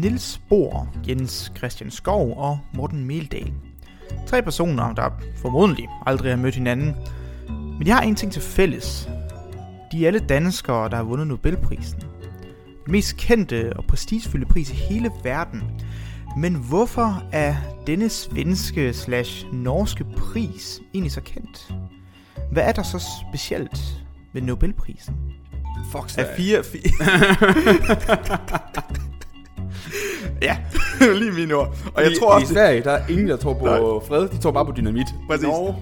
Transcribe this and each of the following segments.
Nils Bohr, Jens Christian Skov og Morten Meldal. Tre personer, der formodentlig aldrig har mødt hinanden. Men de har en ting til fælles. De er alle danskere, der har vundet Nobelprisen. Den mest kendte og prestigefyldte pris i hele verden. Men hvorfor er denne svenske slash norske pris egentlig så kendt? Hvad er der så specielt ved Nobelprisen? Fuck, Er fire... fire ja, lige mine ord. Og jeg I, tror I også, Sverige, der er ingen, der tror på Nej. fred. De tror bare på dynamit. Præcis. Norge,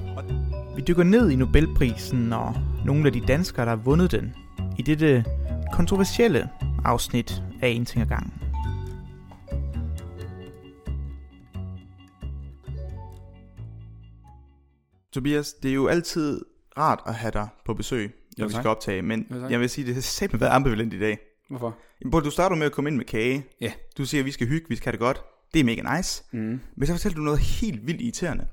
vi dykker ned i Nobelprisen og nogle af de danskere, der har vundet den. I dette kontroversielle afsnit af En ting ad gangen. Tobias, det er jo altid rart at have dig på besøg, når Jo, vi skal optage, men tak. jeg vil sige, det har simpelthen været ambivalent i dag. Hvorfor? Jamen, Bo, du starter med at komme ind med kage. Ja. Du siger, at vi skal hygge, vi skal have det godt. Det er mega nice. Mm. Men så fortæller du noget helt vildt irriterende.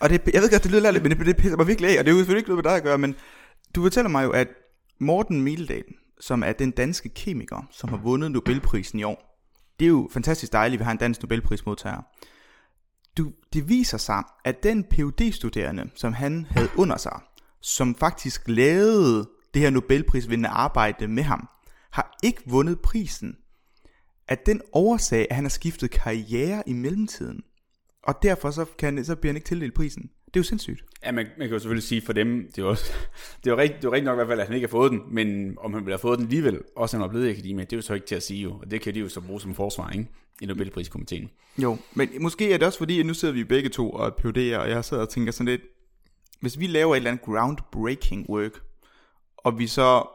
Og det, jeg ved godt, det lyder lidt, men det, det pisser mig virkelig af, og det er jo selvfølgelig ikke noget med dig at gøre, men du fortæller mig jo, at Morten Meldal, som er den danske kemiker, som har vundet Nobelprisen i år, det er jo fantastisk dejligt, at vi har en dansk Nobelprismodtager. Du, det viser sig, at den phd studerende som han havde under sig, som faktisk lavede det her Nobelprisvindende arbejde med ham, har ikke vundet prisen at den årsag, at han har skiftet karriere i mellemtiden. Og derfor så, kan, så bliver han ikke tildelt prisen. Det er jo sindssygt. Ja, man, man kan jo selvfølgelig sige for dem, det er jo, også, det er jo rigtigt, det er jo rigtigt nok i hvert fald, at han ikke har fået den, men om han ville have fået den alligevel, også han var blevet i akademiet, det er jo så ikke til at sige jo, og det kan de jo så bruge som forsvar, ikke? I Nobelpriskomiteen. Jo, men måske er det også fordi, at nu sidder vi begge to og er PhD'er, og jeg sidder og tænker sådan lidt, hvis vi laver et eller andet groundbreaking work, og vi så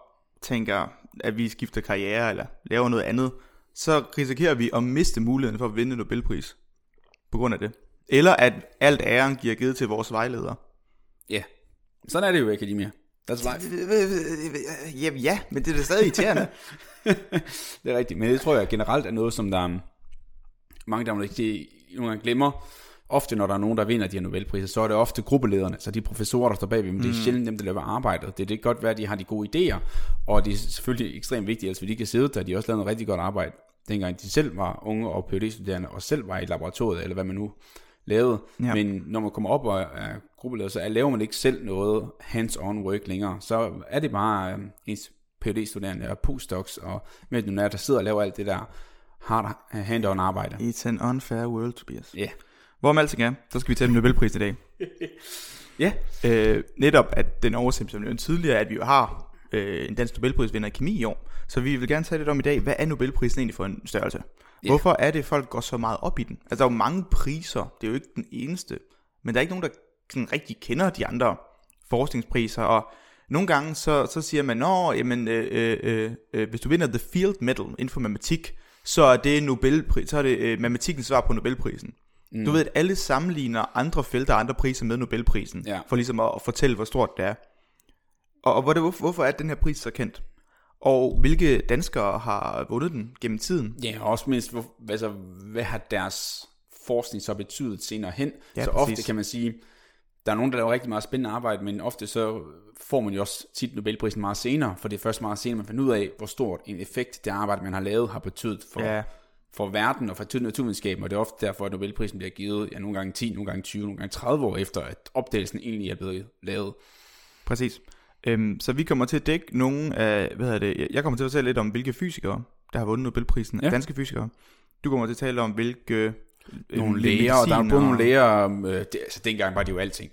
tænker, at vi skifter karriere eller laver noget andet, så risikerer vi at miste muligheden for at vinde Nobelpris på grund af det. Eller at alt æren giver givet til vores vejledere. Ja, sådan er det jo i akademiet. That's life. Ja, ja, men det er da stadig irriterende. det er rigtigt, men det tror jeg generelt er noget, som der er mange, der måske nogle gange glemmer. Ofte, når der er nogen, der vinder de her Nobelpriser, så er det ofte gruppelederne, så de professorer, der står bagved, men det er sjældent dem, der laver arbejdet. Det er det godt være, at de har de gode idéer, og det er selvfølgelig ekstremt vigtigt, altså, fordi de kan sidde der, de har også lavet noget rigtig godt arbejde, dengang de selv var unge og phd-studerende, og selv var i laboratoriet, eller hvad man nu lavede. Ja. Men når man kommer op og er gruppeleder, så laver man ikke selv noget hands-on work længere. Så er det bare øh, ens phd-studerende og postdocs, og med nu er, der sidder og laver alt det der hard hand-on arbejde. It's an unfair world, Tobias. Ja. Hvorom alting er, så skal vi tale om Nobelpris i dag. Ja. Øh, netop at den oversættelse, som jeg tidligere, at vi jo har øh, en dansk Nobelprisvinder i kemi i år. Så vi vil gerne tale lidt om i dag, hvad er Nobelprisen egentlig for en størrelse? Ja. Hvorfor er det, folk går så meget op i den? Altså, der er jo mange priser, det er jo ikke den eneste. Men der er ikke nogen, der sådan rigtig kender de andre forskningspriser, og nogle gange så, så siger man, nå, jamen, øh, øh, øh, øh, hvis du vinder The Field Medal inden for matematik, så er det, Nobelpris, så er det øh, matematikens svar på Nobelprisen. Mm. Du ved, at alle sammenligner andre felter og andre priser med Nobelprisen, Ja. for ligesom at, at fortælle, hvor stort det er. Og, og hvor hvorfor, hvorfor er den her pris så kendt? Og hvilke danskere har vundet den gennem tiden? Ja, og også mindst, hvor, altså, hvad har deres forskning så betydet senere hen? Ja, så præcis. ofte kan man sige, der er nogen, der laver rigtig meget spændende arbejde, men ofte så får man jo også tit Nobelprisen meget senere, for det er først meget senere, man finder ud af, hvor stort en effekt det arbejde, man har lavet, har betydet for, Ja. For verden og for naturvidenskaben, og det er ofte derfor, at Nobelprisen bliver givet ja, nogle gange 10, nogle gange 20, nogle gange 30 år efter, at opdagelsen egentlig er blevet lavet. Præcis. Øhm, så vi kommer til at dække nogle af, hvad hedder det, jeg kommer til at fortælle lidt om, hvilke fysikere, der har vundet Nobelprisen, ja. Danske fysikere. Du kommer til at tale om, hvilke øh, Nogle læger, og der er både nogle læger, øh, det, altså dengang var det jo alting.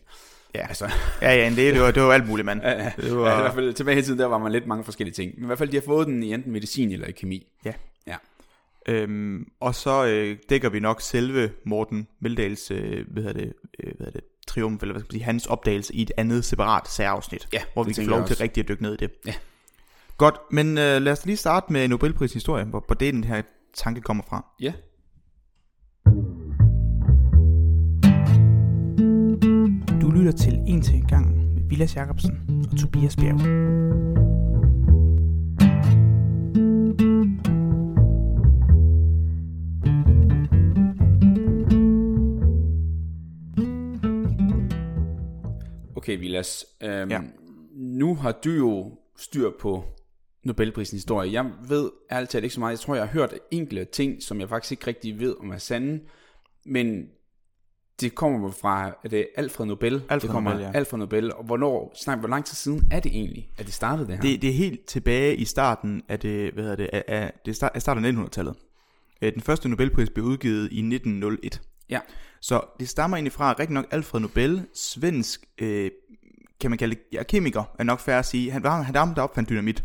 Ja. Altså, Ja, ja, en læge, det var, det var alt muligt, mand. Ja, ja. Det var- Ja, i hvert fald tilbage i tiden, der var man lidt mange forskellige ting. Men i hvert fald, de har fået den i enten medicin eller i kemi. Ja. Ja. Øhm, og så øh, dækker vi nok selve Morten Meldals, øh, hvad hedder det, øh, hvad hedder det, triumf, eller hvad skal man sige, hans opdagelse i et andet separat særafsnit, Ja, hvor vi kan få lov til rigtig at dykke ned i det. Ja. Godt, men øh, lad os lige starte med Nobelprisens historie, hvor, hvor det den her tanke kommer fra. Ja. Du lytter til En til en gang med Vilas Jacobsen og Tobias Bjerg. Okay, Vilas. Øhm, Ja. Nu har du jo styr på Nobelprisen historie. Jeg ved ærligt talt ikke så meget. Jeg tror, jeg har hørt enkelte ting, som jeg faktisk ikke rigtig ved om er sande. Men det kommer fra, er det Alfred Nobel? Alfred det kommer Nobel, ja. Alfred Nobel. Og hvornår, snak, hvor lang tid siden er det egentlig, at det startede det her? Det, det er helt tilbage i starten af det, hvad hedder det, af, af, det start, af starten af 1900-tallet. Øh, Den første Nobelpris blev udgivet i 1901. Ja. Så det stammer egentlig fra, rigtig nok Alfred Nobel, svensk, øh, kan man kalde det, ja, kemiker, er nok fair at sige. Han var han, ham, der opfandt dynamit.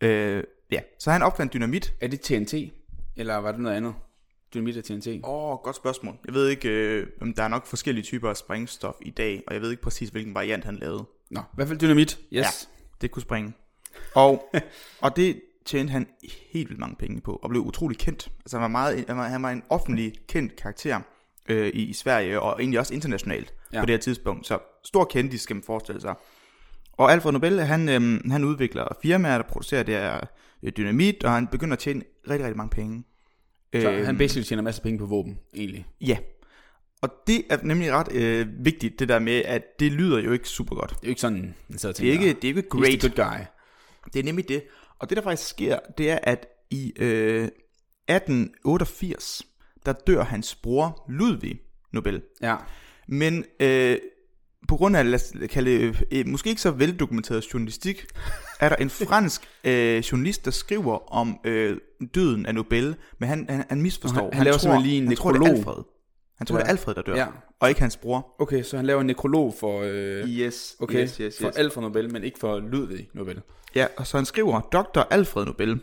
Øh, ja, så han opfandt dynamit. Er det TNT? Eller var det noget andet? Dynamit og TNT? Åh, oh, godt spørgsmål. Jeg ved ikke, øh, om der er nok forskellige typer af sprængstof i dag, og jeg ved ikke præcis, hvilken variant han lavede. Nå, i hvert fald dynamit. Yes. Ja, det kunne springe. Og, og det tjente han helt vildt mange penge på, og blev utrolig kendt. Altså han var, meget, han var, han var en offentlig kendt karakter øh, i, Sverige, og egentlig også internationalt Ja. på det her tidspunkt. Så stor kendis skal man forestille sig. Og Alfred Nobel, han, øhm, han udvikler firmaer, der producerer det her øh, dynamit, og han begynder at tjene rigtig, rigtig mange penge. Så Øhm, han basically tjener masser af penge på våben, egentlig. Ja. Og det er nemlig ret øh, vigtigt, det der med, at det lyder jo ikke super godt. Det er jo ikke sådan, man sidder og Det er tænker, ikke, det er ikke great. good guy. Det er nemlig det. Og det, der faktisk sker, det er, at i øh, 1888, der dør hans bror Ludvig Nobel. Ja. Men øh, på grund af, lad os kalde, øh, måske ikke så veldokumenteret journalistik, er der en fransk øh, journalist, der skriver om øh, døden af Nobel, men han, han, han misforstår. Han- han laver simpelthen lige en han tror, det er nekrolog. Alfred. Han tror, det er Alfred, der dør, Ja. og ikke hans bror. Okay, så han laver en nekrolog for, øh, Yes, okay, yes, yes, for yes. Alfred Nobel, men ikke for Ludvig Nobel. Ja, og så han skriver, Dr. Alfred Nobel,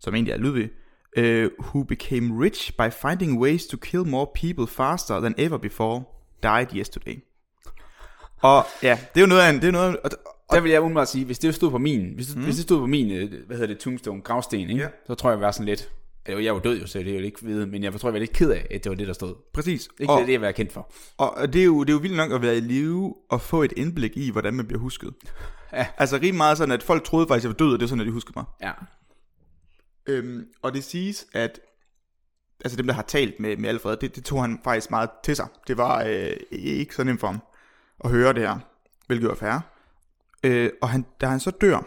som egentlig er Ludvig, uh, who became rich by finding ways to kill more people faster than ever before, died yesterday. Og ja, det er jo noget af en, det er noget, og, Der vil jeg umiddelbart sige, hvis det stod på min, hvis det, mm. hvis det stod på min, øh, hvad hedder det, tombstone, gravsten, ikke? Ja. så tror jeg, jeg være sådan lidt, jeg er jo død jo, så det er jo ikke vide, men jeg tror, jeg var lidt ked af, at det var det, der stod. præcis. Ikke og, det, det, jeg være kendt for. og det er, jo, det er jo vildt nok at være i live og få et indblik i, hvordan man bliver husket. Ja. Altså rimelig meget sådan, at folk troede faktisk, at jeg var død, og det er sådan, at de huskede mig. Ja. Øhm, og det siges, at altså dem, der har talt med, med Alfred, det, det tog han faktisk meget til sig. Det var øh, ikke så nemt for ham at høre det her, hvilket var færre. Øh, og han, da han så dør,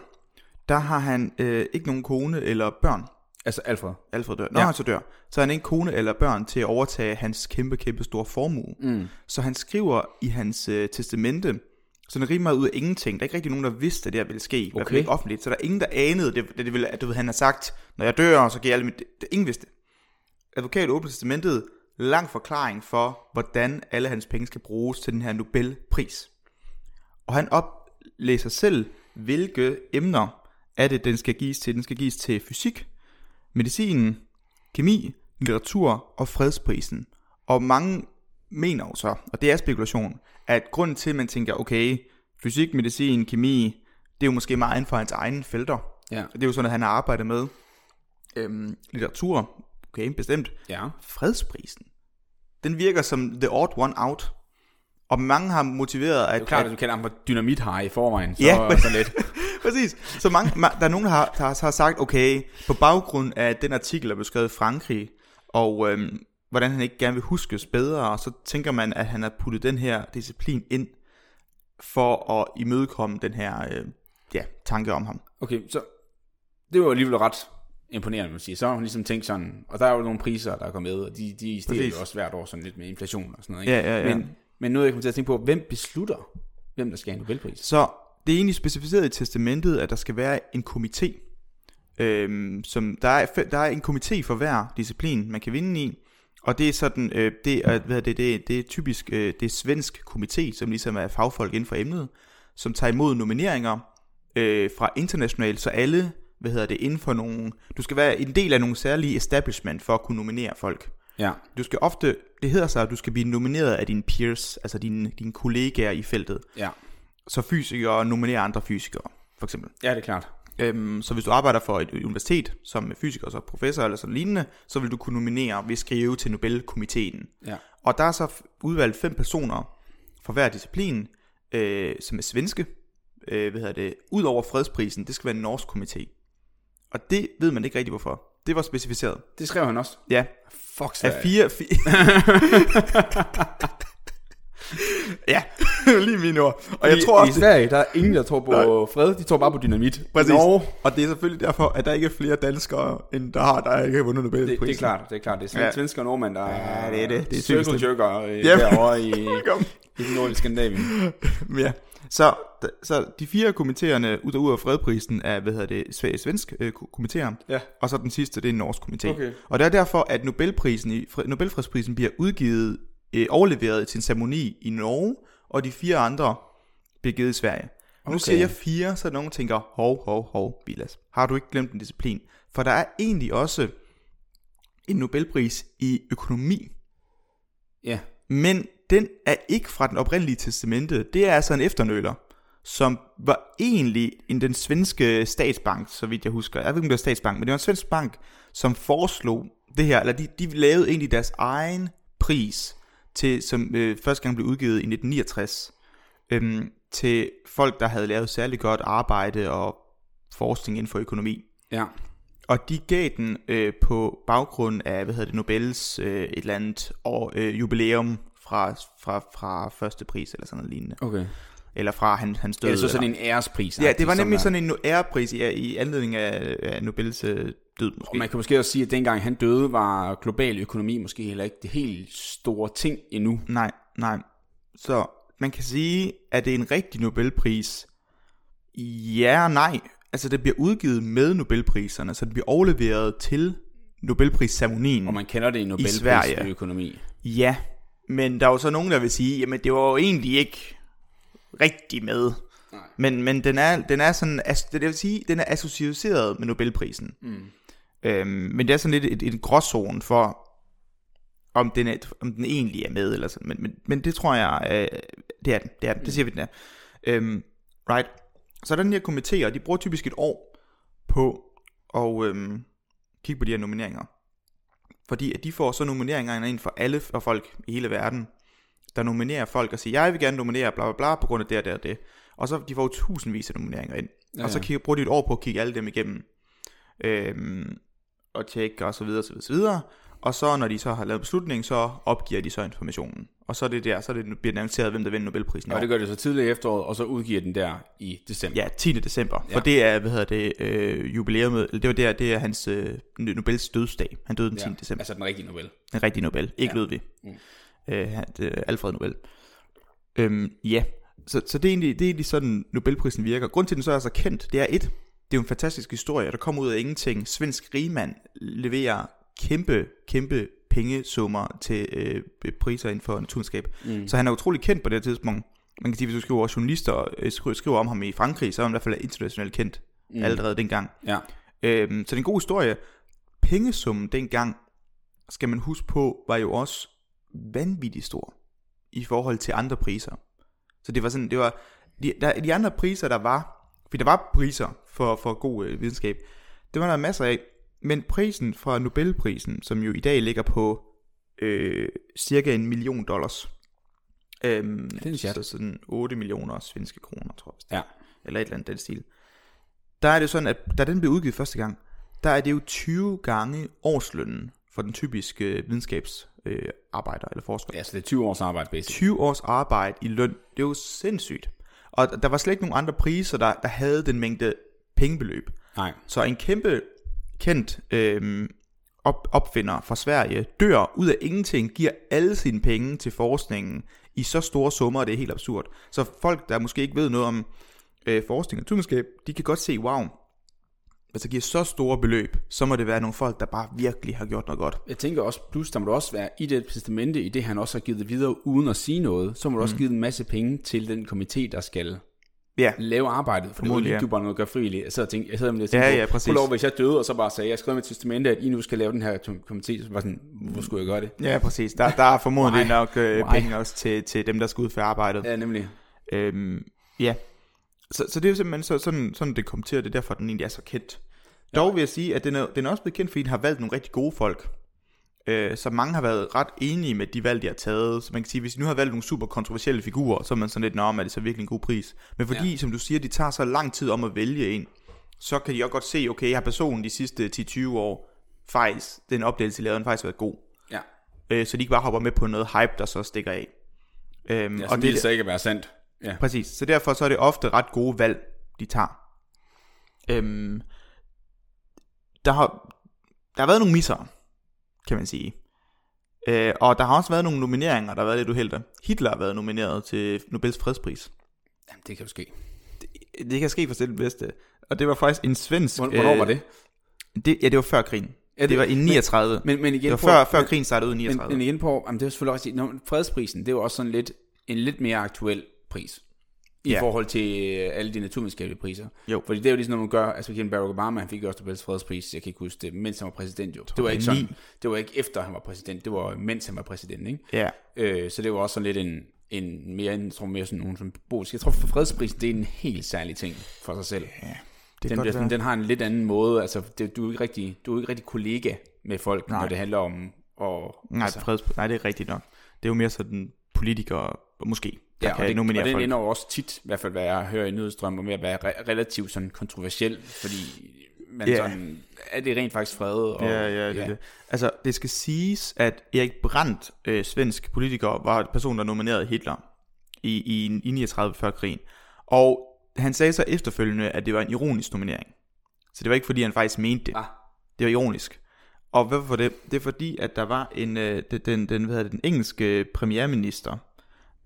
der har han øh, ikke nogen kone eller børn. Altså Alfred. Alfred dør. Når Ja. han så dør, så har han ikke kone eller børn til at overtage hans kæmpe, kæmpe store formue. Mm. Så han skriver i hans øh, testamente, sådan rimelig meget ud af ingenting. Der er ikke rigtig nogen, der vidste, at det her ville ske. I hvert fald Okay. ikke offentligt. Så der er ingen, der anede det, det, det ville, at du ved, han har sagt, når jeg dør, så giver jeg alle mit... Det, det, ingen vidste. Advokat åbner testamentet, lang forklaring for, hvordan alle hans penge skal bruges til den her Nobelpris. Og han oplæser selv, hvilke emner er det, den skal gives til. Den skal gives til fysik, medicin, kemi, litteratur og fredsprisen. Og mange mener jo så, og det er spekulation, at grunden til, at man tænker, okay, fysik, medicin, kemi, det er jo måske meget inden for hans egne felter. Ja. Det er jo sådan, at han har arbejdet med. Øhm, litteratur, okay, bestemt. Ja. Fredsprisen, den virker som the odd one out. Og mange har motiveret, at... Det er klart, at du kalder ham for dynamit i forvejen, så Ja, så lidt. Præcis. Så mange, ma- der er nogen, der har, der har, har sagt, okay, på baggrund af den artikel, der blev skrevet i Frankrig, og øhm, hvordan han ikke gerne vil huskes bedre, så tænker man, at han har puttet den her disciplin ind, for at imødekomme den her øh, ja, tanke om ham. Okay, så det var alligevel ret imponerende, man sige. Så har hun ligesom tænkt sådan, og der er jo nogle priser, der er kommet med, og de, de stiger Præcis. jo også hvert år sådan lidt med inflation og sådan noget. Ikke? Ja, ja, ja. Men, men nu er jeg kommet til at tænke på, hvem beslutter, hvem der skal have en Nobelpris? Så det er egentlig specificeret i testamentet, at der skal være en komité. Øhm, som der, er, der er en komité for hver disciplin, man kan vinde i. Og det er sådan, øh, det, er, hvad det, det, er- det er typisk, øh, det er svensk komité, som ligesom er fagfolk inden for emnet, som tager imod nomineringer øh, fra internationalt, så alle, hvad hedder det, inden for nogle, du skal være en del af nogle særlige establishment for at kunne nominere folk. Ja, Du skal ofte, det hedder sig, at du skal blive nomineret af dine peers, altså dine, dine kollegaer i feltet. ja. Så fysikere nominerer andre fysikere, for eksempel. Ja, det er klart. Øhm, så hvis du arbejder for et universitet som fysiker, så professor eller sådan lignende, så vil du kunne nominere ved skrive til Nobelkomiteen. Ja. Og der er så udvalgt fem personer for hver disciplin, øh, som er svenske. Øh, hvad hedder det? Udover fredsprisen, det skal være en norsk komité. Og det ved man ikke rigtig hvorfor. Det var specificeret. Det skrev han også. Ja, Fuck, af fire... fi- ja, Lige mine ord. Og jeg I, tror I også, Sverige, der er ingen, der tror på fred, de tror bare på dynamit. Præcis. Norge, Og det er selvfølgelig derfor, at der ikke er flere danskere, end der har, der ikke har vundet Nobelprisen. det, det, er klart, det er klart. Det er Ja. svensker og nordmænd, der Ja, det er det. Det er circle typisk. jerker øh, Jamen. derovre i, i den nordlige Skandinavien. Ja. Så, så de fire komiteerne ud ud af fredprisen er, hvad hedder det, sve- svensk øh, ko- komiteer, Ja. og så den sidste, det er en norsk komité. Okay. Og det er derfor, at Nobelprisen i, fred- Nobelfredsprisen bliver udgivet, øh, overleveret til en ceremoni i Norge, og de fire andre bliver givet i Sverige. Og nu Okay. siger jeg fire, så nogen tænker, hov, hov, hov, Vilas, har du ikke glemt en disciplin? For der er egentlig også en Nobelpris i økonomi, Ja. men den er ikke fra den oprindelige testamente. Det er altså en efternøler, som var egentlig en den svenske statsbank, så vidt jeg husker. Jeg ved ikke, om det var statsbank, men det var en svensk bank, som foreslog det her, eller de, de lavede egentlig deres egen pris, til, som øh, første gang blev udgivet i 1969, øhm, til folk, der havde lavet særlig godt arbejde og forskning inden for økonomi. Ja. Og de gav den øh, på baggrund af, hvad hedder det, Nobels øh, et eller andet år, øh, jubilæum fra, fra, fra første pris, eller sådan noget lignende. Okay. Eller fra han, hans død. Det er så sådan eller- en ærespris. Ja, det var nemlig sådan en ærepris i, i anledning af, af Nobels øh, død, måske. Og man kan måske også sige, at dengang han døde, var global økonomi måske heller ikke det helt store ting endnu. Nej, nej. Så man kan sige, at det er en rigtig Nobelpris. Ja og nej. Altså, det bliver udgivet med Nobelpriserne, så det bliver overleveret til Nobelprisceremonien. Og man kender det i Nobelpris økonomi. Ja, men der er jo så nogen, der vil sige, jamen det var jo egentlig ikke rigtig med. Nej. Men, men den, er, den er sådan, as- det vil sige, den er associeret med Nobelprisen. Mm. Øhm, men det er sådan lidt et, et gråzone for, om den, er, om den egentlig er med, eller sådan. Men, men, men det tror jeg, øh, det er den, det er den, det siger vi, den er. Øhm, right. Så den her komitéer, de bruger typisk et år på at øhm, kigge på de her nomineringer. Fordi at de får så nomineringer ind for alle for folk i hele verden, der nominerer folk og siger, jeg vil gerne nominere bla bla bla på grund af det og det og det. Og så de får jo tusindvis af nomineringer ind. Ja, Ja, og så kigger, bruger de et år på at kigge alle dem igennem. Øhm, og tjekke og så videre, så videre, så videre. Og så når de så har lavet beslutningen, så opgiver de så informationen. Og så er det der, så er det bliver det annonceret, hvem der vinder Nobelprisen. Og det gør det så tidligt i efteråret, og så udgiver den der i december. Ja, 10. december. For Ja. det er, hvad hedder det, øh, jubilæumet, det var der, det er hans øh, Nobels dødsdag. Han døde den 10. ja. december. Altså den rigtige Nobel. En rigtig Nobel, ikke ja. Ludvig. Mm. Øh, er Alfred Nobel. Øhm, ja, så, så det, er egentlig, det er egentlig sådan, Nobelprisen virker. Grunden til, at den så er så kendt, det er et, det er jo en fantastisk historie, der kommer ud af ingenting. Svensk rigmand leverer kæmpe, kæmpe pengesummer til øh, priser inden for naturskab. Mm. Så han er utrolig kendt på det tidspunkt. Man kan sige, hvis du skriver journalister øh, skriver, skriver om ham i Frankrig, så er han i hvert fald internationalt kendt mm. allerede dengang. Ja. Øhm, så det er en god historie. Pengesummen dengang, skal man huske på, var jo også vanvittigt stor i forhold til andre priser. Så det var sådan, det var, de, der, de andre priser, der var, for der var priser for, for god øh, videnskab, det var der masser af, men prisen fra Nobelprisen, som jo i dag ligger på øh, cirka en million dollars, øhm, det er så sådan 8 millioner svenske kroner, tror jeg Ja. eller et eller andet den stil. Der er det sådan, at da den blev udgivet første gang, der er det jo 20 gange årslønnen for den typiske øh, videnskabsarbejder øh, arbejder eller forsker. Ja, så det er 20 års arbejde, basic. 20 års arbejde i løn, det er jo sindssygt. Og der var slet ikke nogen andre priser, der, der havde den mængde pengebeløb. Nej. Så en kæmpe kendt øh, op, opfinder fra Sverige dør ud af ingenting, giver alle sine penge til forskningen i så store summer, at det er helt absurd. Så folk, der måske ikke ved noget om øh, forskning og naturvidenskab, de kan godt se, wow, der giver så store beløb, så må det være nogle folk, der bare virkelig har gjort noget godt. Jeg tænker også, plus der må du også være i det testamente, i det han også har givet videre uden at sige noget, så må du også give en masse penge til den komité, der skal Ja, lave arbejdet, for det er jo Formodentlig, ja. bare noget at gøre frivilligt. Jeg sidder og tænker, jeg sidder med det Ja, tænker, ja, på, præcis. Lov, hvis jeg døde, og så bare sagde, jeg skrev med testamente, at I nu skal lave den her komité, så var sådan, hvorfor skulle jeg gøre det? ja præcis. Der, der er formodentlig nok øh, penge også til, til dem, der skal udføre arbejdet. Ja, nemlig. Øhm, ja, så, så det er jo simpelthen så, sådan, sådan, det kom til, og det er derfor, den egentlig er så kendt. Dog vil jeg sige, at den er, den er også blevet kendt, fordi den har valgt nogle rigtig gode folk. Øh, så mange har været ret enige med de valg, de har taget. Så man kan sige, hvis de nu har valgt nogle super kontroversielle figurer, så er man sådan lidt, om er det så virkelig en god pris. Men fordi, ja. som du siger, de tager så lang tid om at vælge en, så kan de også godt se, okay, har personen de sidste 10-20 år faktisk, den opdagelse, de lavede, den faktisk været god. Ja. Øh, så de ikke bare hopper med på noget hype, der så stikker af. Øhm, Ja, og det så ikke at være sandt. Ja. Præcis. Så derfor så er det ofte ret gode valg, de tager. Øhm, der, har, der har været nogle misser, kan man sige. Øh, og der har også været nogle nomineringer, der har været lidt uheldige. Hitler har været nomineret til Nobels fredspris. Jamen, det kan jo ske. Det, det kan ske for selv det bedste. Og det var faktisk en svensk... Hvor- Hvornår var øh, det? det? Ja, det var før krigen. Ja, det, det var i 39. Men, men igen det var på, før, før men- krigen startede ud i Men, 39. men igen på, jamen det er selvfølgelig også, når fredsprisen, det jo også sådan lidt, en lidt mere aktuel pris. I Ja. forhold til øh, alle de naturvidenskabelige priser. Jo. Fordi det er jo ligesom, når man gør, altså igen Barack Obama, han fik jo også Nobels fredspris, jeg kan ikke huske det, mens han var præsident jo. Det var ikke sådan, det var ikke efter han var præsident, det var mens han var præsident, ikke? ja. Øh, så det var også sådan lidt en, en mere, jeg tror mere sådan nogle symbolisk. Jeg tror for fredsprisen, det er en helt særlig ting for sig selv. ja. Det Den, godt sådan, den har en lidt anden måde, altså det, du, er ikke rigtig, du er ikke rigtig kollega med folk, Nej. Når det handler om at, Nej, altså, freds, nej, det er rigtigt nok. Det er jo mere sådan politikere, måske, Ja, og, det, nominere og den folk. ender jo også tit, i hvert fald hvad jeg hører i nyhedsstrømmer, med at være re- relativt sådan kontroversiel, fordi man Ja. sådan, er det rent faktisk fred? Og, Ja, ja, det, ja. det. Altså, det skal siges, at Erik Brandt, øh, svensk politiker, var en person, der nominerede Hitler i, i, i 39 før krigen. Og han sagde så efterfølgende, at det var en ironisk nominering. Så det var ikke, fordi han faktisk mente det. Ah, Det var ironisk. Og hvorfor det? Det er fordi, at der var en, øh, den, den, hvad hedder det, den engelske premierminister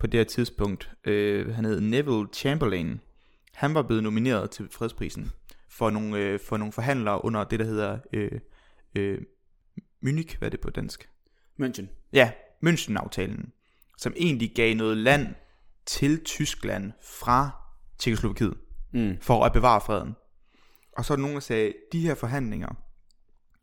på det her tidspunkt, øh, han hed Neville Chamberlain. Han var blevet nomineret til fredsprisen for nogle, øh, for nogle forhandlere under det, der hedder øh, øh, Munich, hvad er det på dansk? München. Ja, München-aftalen, som egentlig gav noget land til Tyskland fra Tjekkoslovakiet Mm. for at bevare freden. Og så er der nogen, der sagde, de her forhandlinger,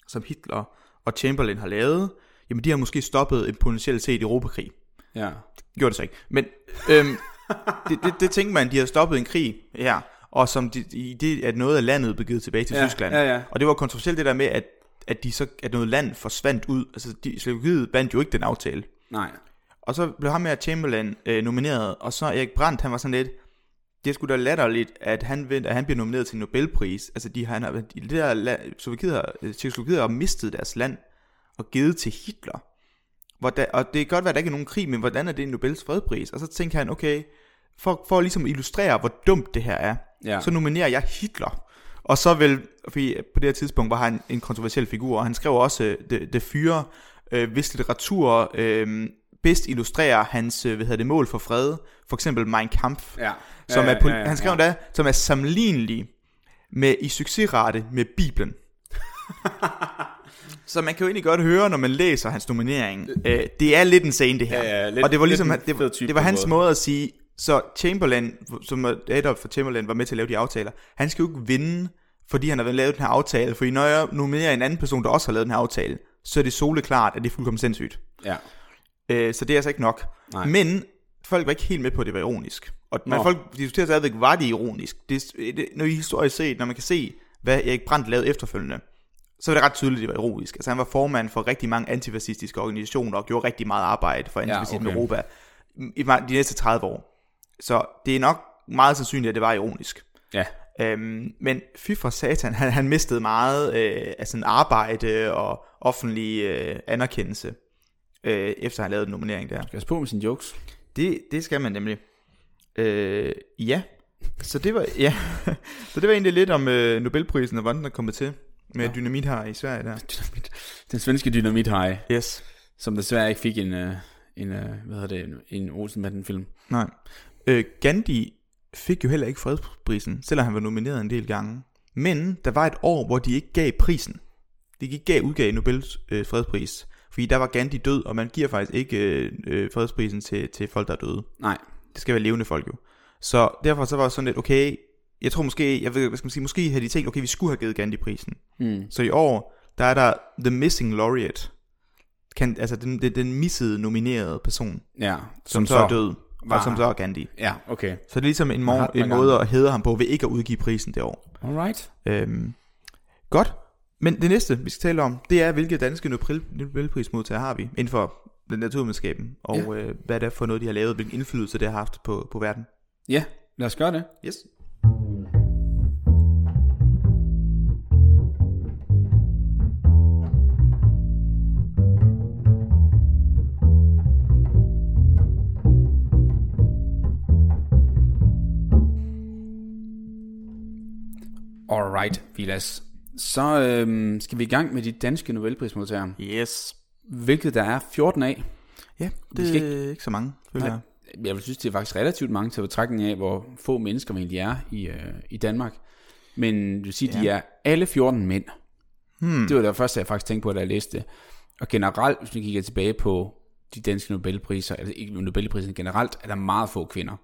som Hitler og Chamberlain har lavet, jamen de har måske stoppet en potentielt set Europakrig. Ja. Det gjorde det så ikke. Men øhm, det, det, det tænkte man, de har stoppet en krig her, og som de, i det, at noget af landet blev givet tilbage til Ja, Tyskland. ja, ja. Og det var kontroversielt det der med, at, at, de så, at noget land forsvandt ud. Altså, de, Slovakiet vandt jo ikke den aftale. Nej. Og så blev ham her Chamberlain øh, nomineret, og så Erik Brandt, han var sådan lidt, det er sgu da latterligt, at han, at han bliver nomineret til Nobelpris. Altså, de, han de der Slovakiet har, øh, Tjekkoslovakiet har mistet deres land og givet til Hitler. Hvordan, og det kan godt være, at der ikke er nogen krig, men hvordan er det en Nobels fredspris? Og så tænker han, okay, for, for ligesom at illustrere, hvor dumt det her er, Ja. så nominerer jeg Hitler. Og så vel, fordi på det her tidspunkt var han en kontroversiel figur, og han skrev også, øh, det, det fyre, øh, hvis litteratur øh, bedst illustrerer hans øh, hvad hedder det, mål for fred, for eksempel Mein Kampf, Ja. som ja, er, pol- ja, ja, han skrev ja. endda, som er sammenlignelig med i succesrate med Bibelen. Så man kan jo egentlig godt høre, når man læser hans nominering, øh, det er lidt en scene det her. Ja, ja, lidt- og det var ligesom, lidt det, var, det var hans måde. at sige, så Chamberlain, som er- Adolf for Chamberlain var med til at lave de aftaler, han skal jo ikke vinde, fordi han har lavet den her aftale, fordi når jeg nominerer en anden person, der også har lavet den her aftale, så er det soleklart, at det er fuldkommen sindssygt. Ja. Øh, så det er altså ikke nok. Nej. Men folk var ikke helt med på, at det var ironisk. Og Nå. folk diskuterer stadigvæk, var det ironisk? Det, det, når I historisk set, når man kan se, hvad Erik Brandt lavede efterfølgende, så var det ret tydeligt, at det var ironisk. Altså han var formand for rigtig mange antifascistiske organisationer og gjorde rigtig meget arbejde for antifascisme okay. i Europa i de næste 30 år. Så det er nok meget sandsynligt, at det var ironisk. Ja. Øhm, men fy for satan, han, han mistede meget øh, af sådan arbejde og offentlig øh, anerkendelse, øh, efter han lavede den nominering der. Skal jeg på med sine jokes? Det, det skal man nemlig. Øh, ja. Så det var ja. så det var egentlig lidt om øh, Nobelprisen og hvordan den er kommet til med ja. dynamit her i Sverige der. Dynamit. Den svenske dynamithaj, Yes. som desværre ikke fik en, uh, en uh, hvad hedder det, en, en Olsen-banden-film. Nej. Øh, Gandhi fik jo heller ikke fredsprisen, selvom han var nomineret en del gange. Men der var et år, hvor de ikke gav prisen. De ikke gav udgav Nobels øh, fredspris. Fordi der var Gandhi død, og man giver faktisk ikke øh, øh, fredsprisen til, til folk, der er døde. Nej. Det skal være levende folk jo. Så derfor så var det sådan lidt, okay, jeg tror måske, jeg ved, hvad skal man sige, måske havde de tænkt, okay, vi skulle have givet Gandhi-prisen. Mm. Så i år, der er der The Missing Laureate. Kan, altså den, den, den missede nominerede person, Ja. som, som så er død, var- og som så er Gandhi. Ja, okay. Så det er ligesom en, mor, en måde at hedre ham på, ved ikke at udgive prisen det år. Alright. Øhm, godt. Men det næste, vi skal tale om, det er, hvilke danske Nobel- Nobelprismodtagere har vi inden for den naturvidenskaben, og Ja. øh, hvad det er for noget, de har lavet, hvilken indflydelse det har haft på, på verden. Ja, lad os gøre det. Yes. Alright, Vilas. Så øhm, skal vi i gang med de danske Nobelprismodtagere, Yes. hvilket der er 14 af. Ja, Vi det skal er ikke så mange, føler jeg. Jeg vil synes, det er faktisk relativt mange til betragtning af, hvor få mennesker vi egentlig er i, øh, i Danmark. Men du vil sige, ja. de er alle 14 mænd. Hmm. Det var det første, jeg faktisk tænkte på, da jeg læste det. Og generelt, hvis vi kigger tilbage på de danske Nobelpriser, eller ikke Nobelprisen generelt, er der meget få kvinder.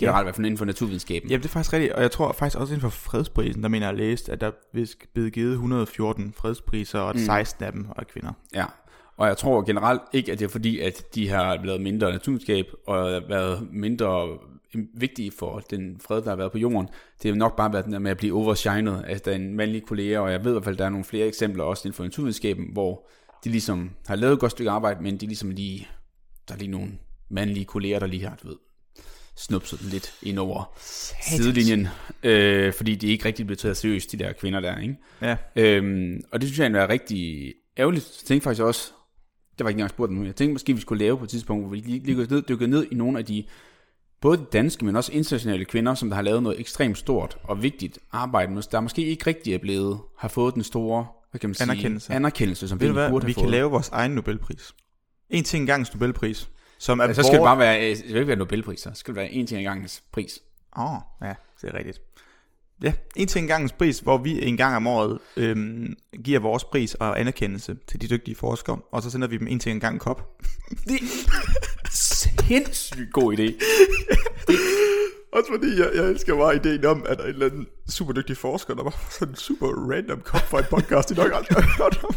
Generelt i hvert fald inden for naturvidenskaben. Jamen, det er faktisk rigtigt, og jeg tror faktisk også inden for fredsprisen, der mener jeg, læst, at der er blevet givet 114 fredspriser, og at 16 af dem er kvinder. Ja, og jeg tror generelt ikke, at det er fordi, at de har lavet mindre naturvidenskab, og været mindre vigtige for den fred, der har været på jorden. Det har nok bare været den der med at blive overshined af den mandlige kollega, og jeg ved i hvert fald, at der er nogle flere eksempler også inden for naturvidenskaben, hvor de ligesom har lavet et godt stykke arbejde, men de ligesom lige, der er lige nogle mandlige kolleger, der lige har, du ved, snupset lidt ind over sidelinjen, øh, fordi de ikke rigtig blev taget seriøst, de der kvinder der, ikke? Ja. Øhm, og det synes jeg egentlig er rigtig ærgerligt. Jeg tænkte faktisk også, det var ikke engang spurgt nu, jeg tænkte måske, vi skulle lave på et tidspunkt, hvor vi lige, lige ned, dykkede ned i nogle af de, både de danske, men også internationale kvinder, som der har lavet noget ekstremt stort og vigtigt arbejde, men der måske ikke rigtig er blevet, har fået den store, hvad kan man sige, Anerkendelse. anerkendelse som Ved vi hvad, burde vi have kan fået. lave vores egen Nobelpris. En ting gangens Nobelpris, som er Ja, så skal det vores- bare være, det skal ikke være Nobelpriser, så skal det være en ting ad gangens pris. Åh, oh, ja, det er rigtigt. Ja, en ting gangens pris, hvor vi en gang om året øhm, giver vores pris og anerkendelse til de dygtige forskere, og så sender vi dem en ting en gang kop. Det er sindssygt god idé. Også fordi jeg, jeg elsker bare ideen om, at der er en eller anden super dygtig forsker, der får sådan en super random en podcast, de nok aldrig har hørt om.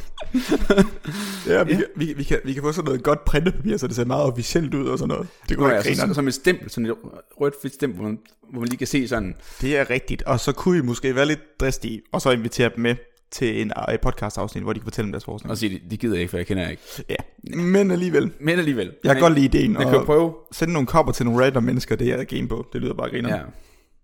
ja, vi, ja. Kan, vi, vi, kan, vi kan få sådan noget godt printepapir, så det ser meget officielt ud og sådan noget. Det kunne er være jeg så, grineren. som et stempel, sådan et rødt fedt stempel, hvor man, hvor man lige kan se sådan, Det er rigtigt, og så kunne I måske være lidt dristige, og så invitere dem med til en øh, podcast-afsnit, hvor de kan fortælle om deres forskning. og sige, det gider jeg ikke, for jeg kender ikke. Ja, men alligevel. Men alligevel. Jeg kan Men- godt lide ideen, Vi kan prøve. sende nogle kopper til nogle random mennesker, det er jeg game på. Det lyder bare griner. Ja.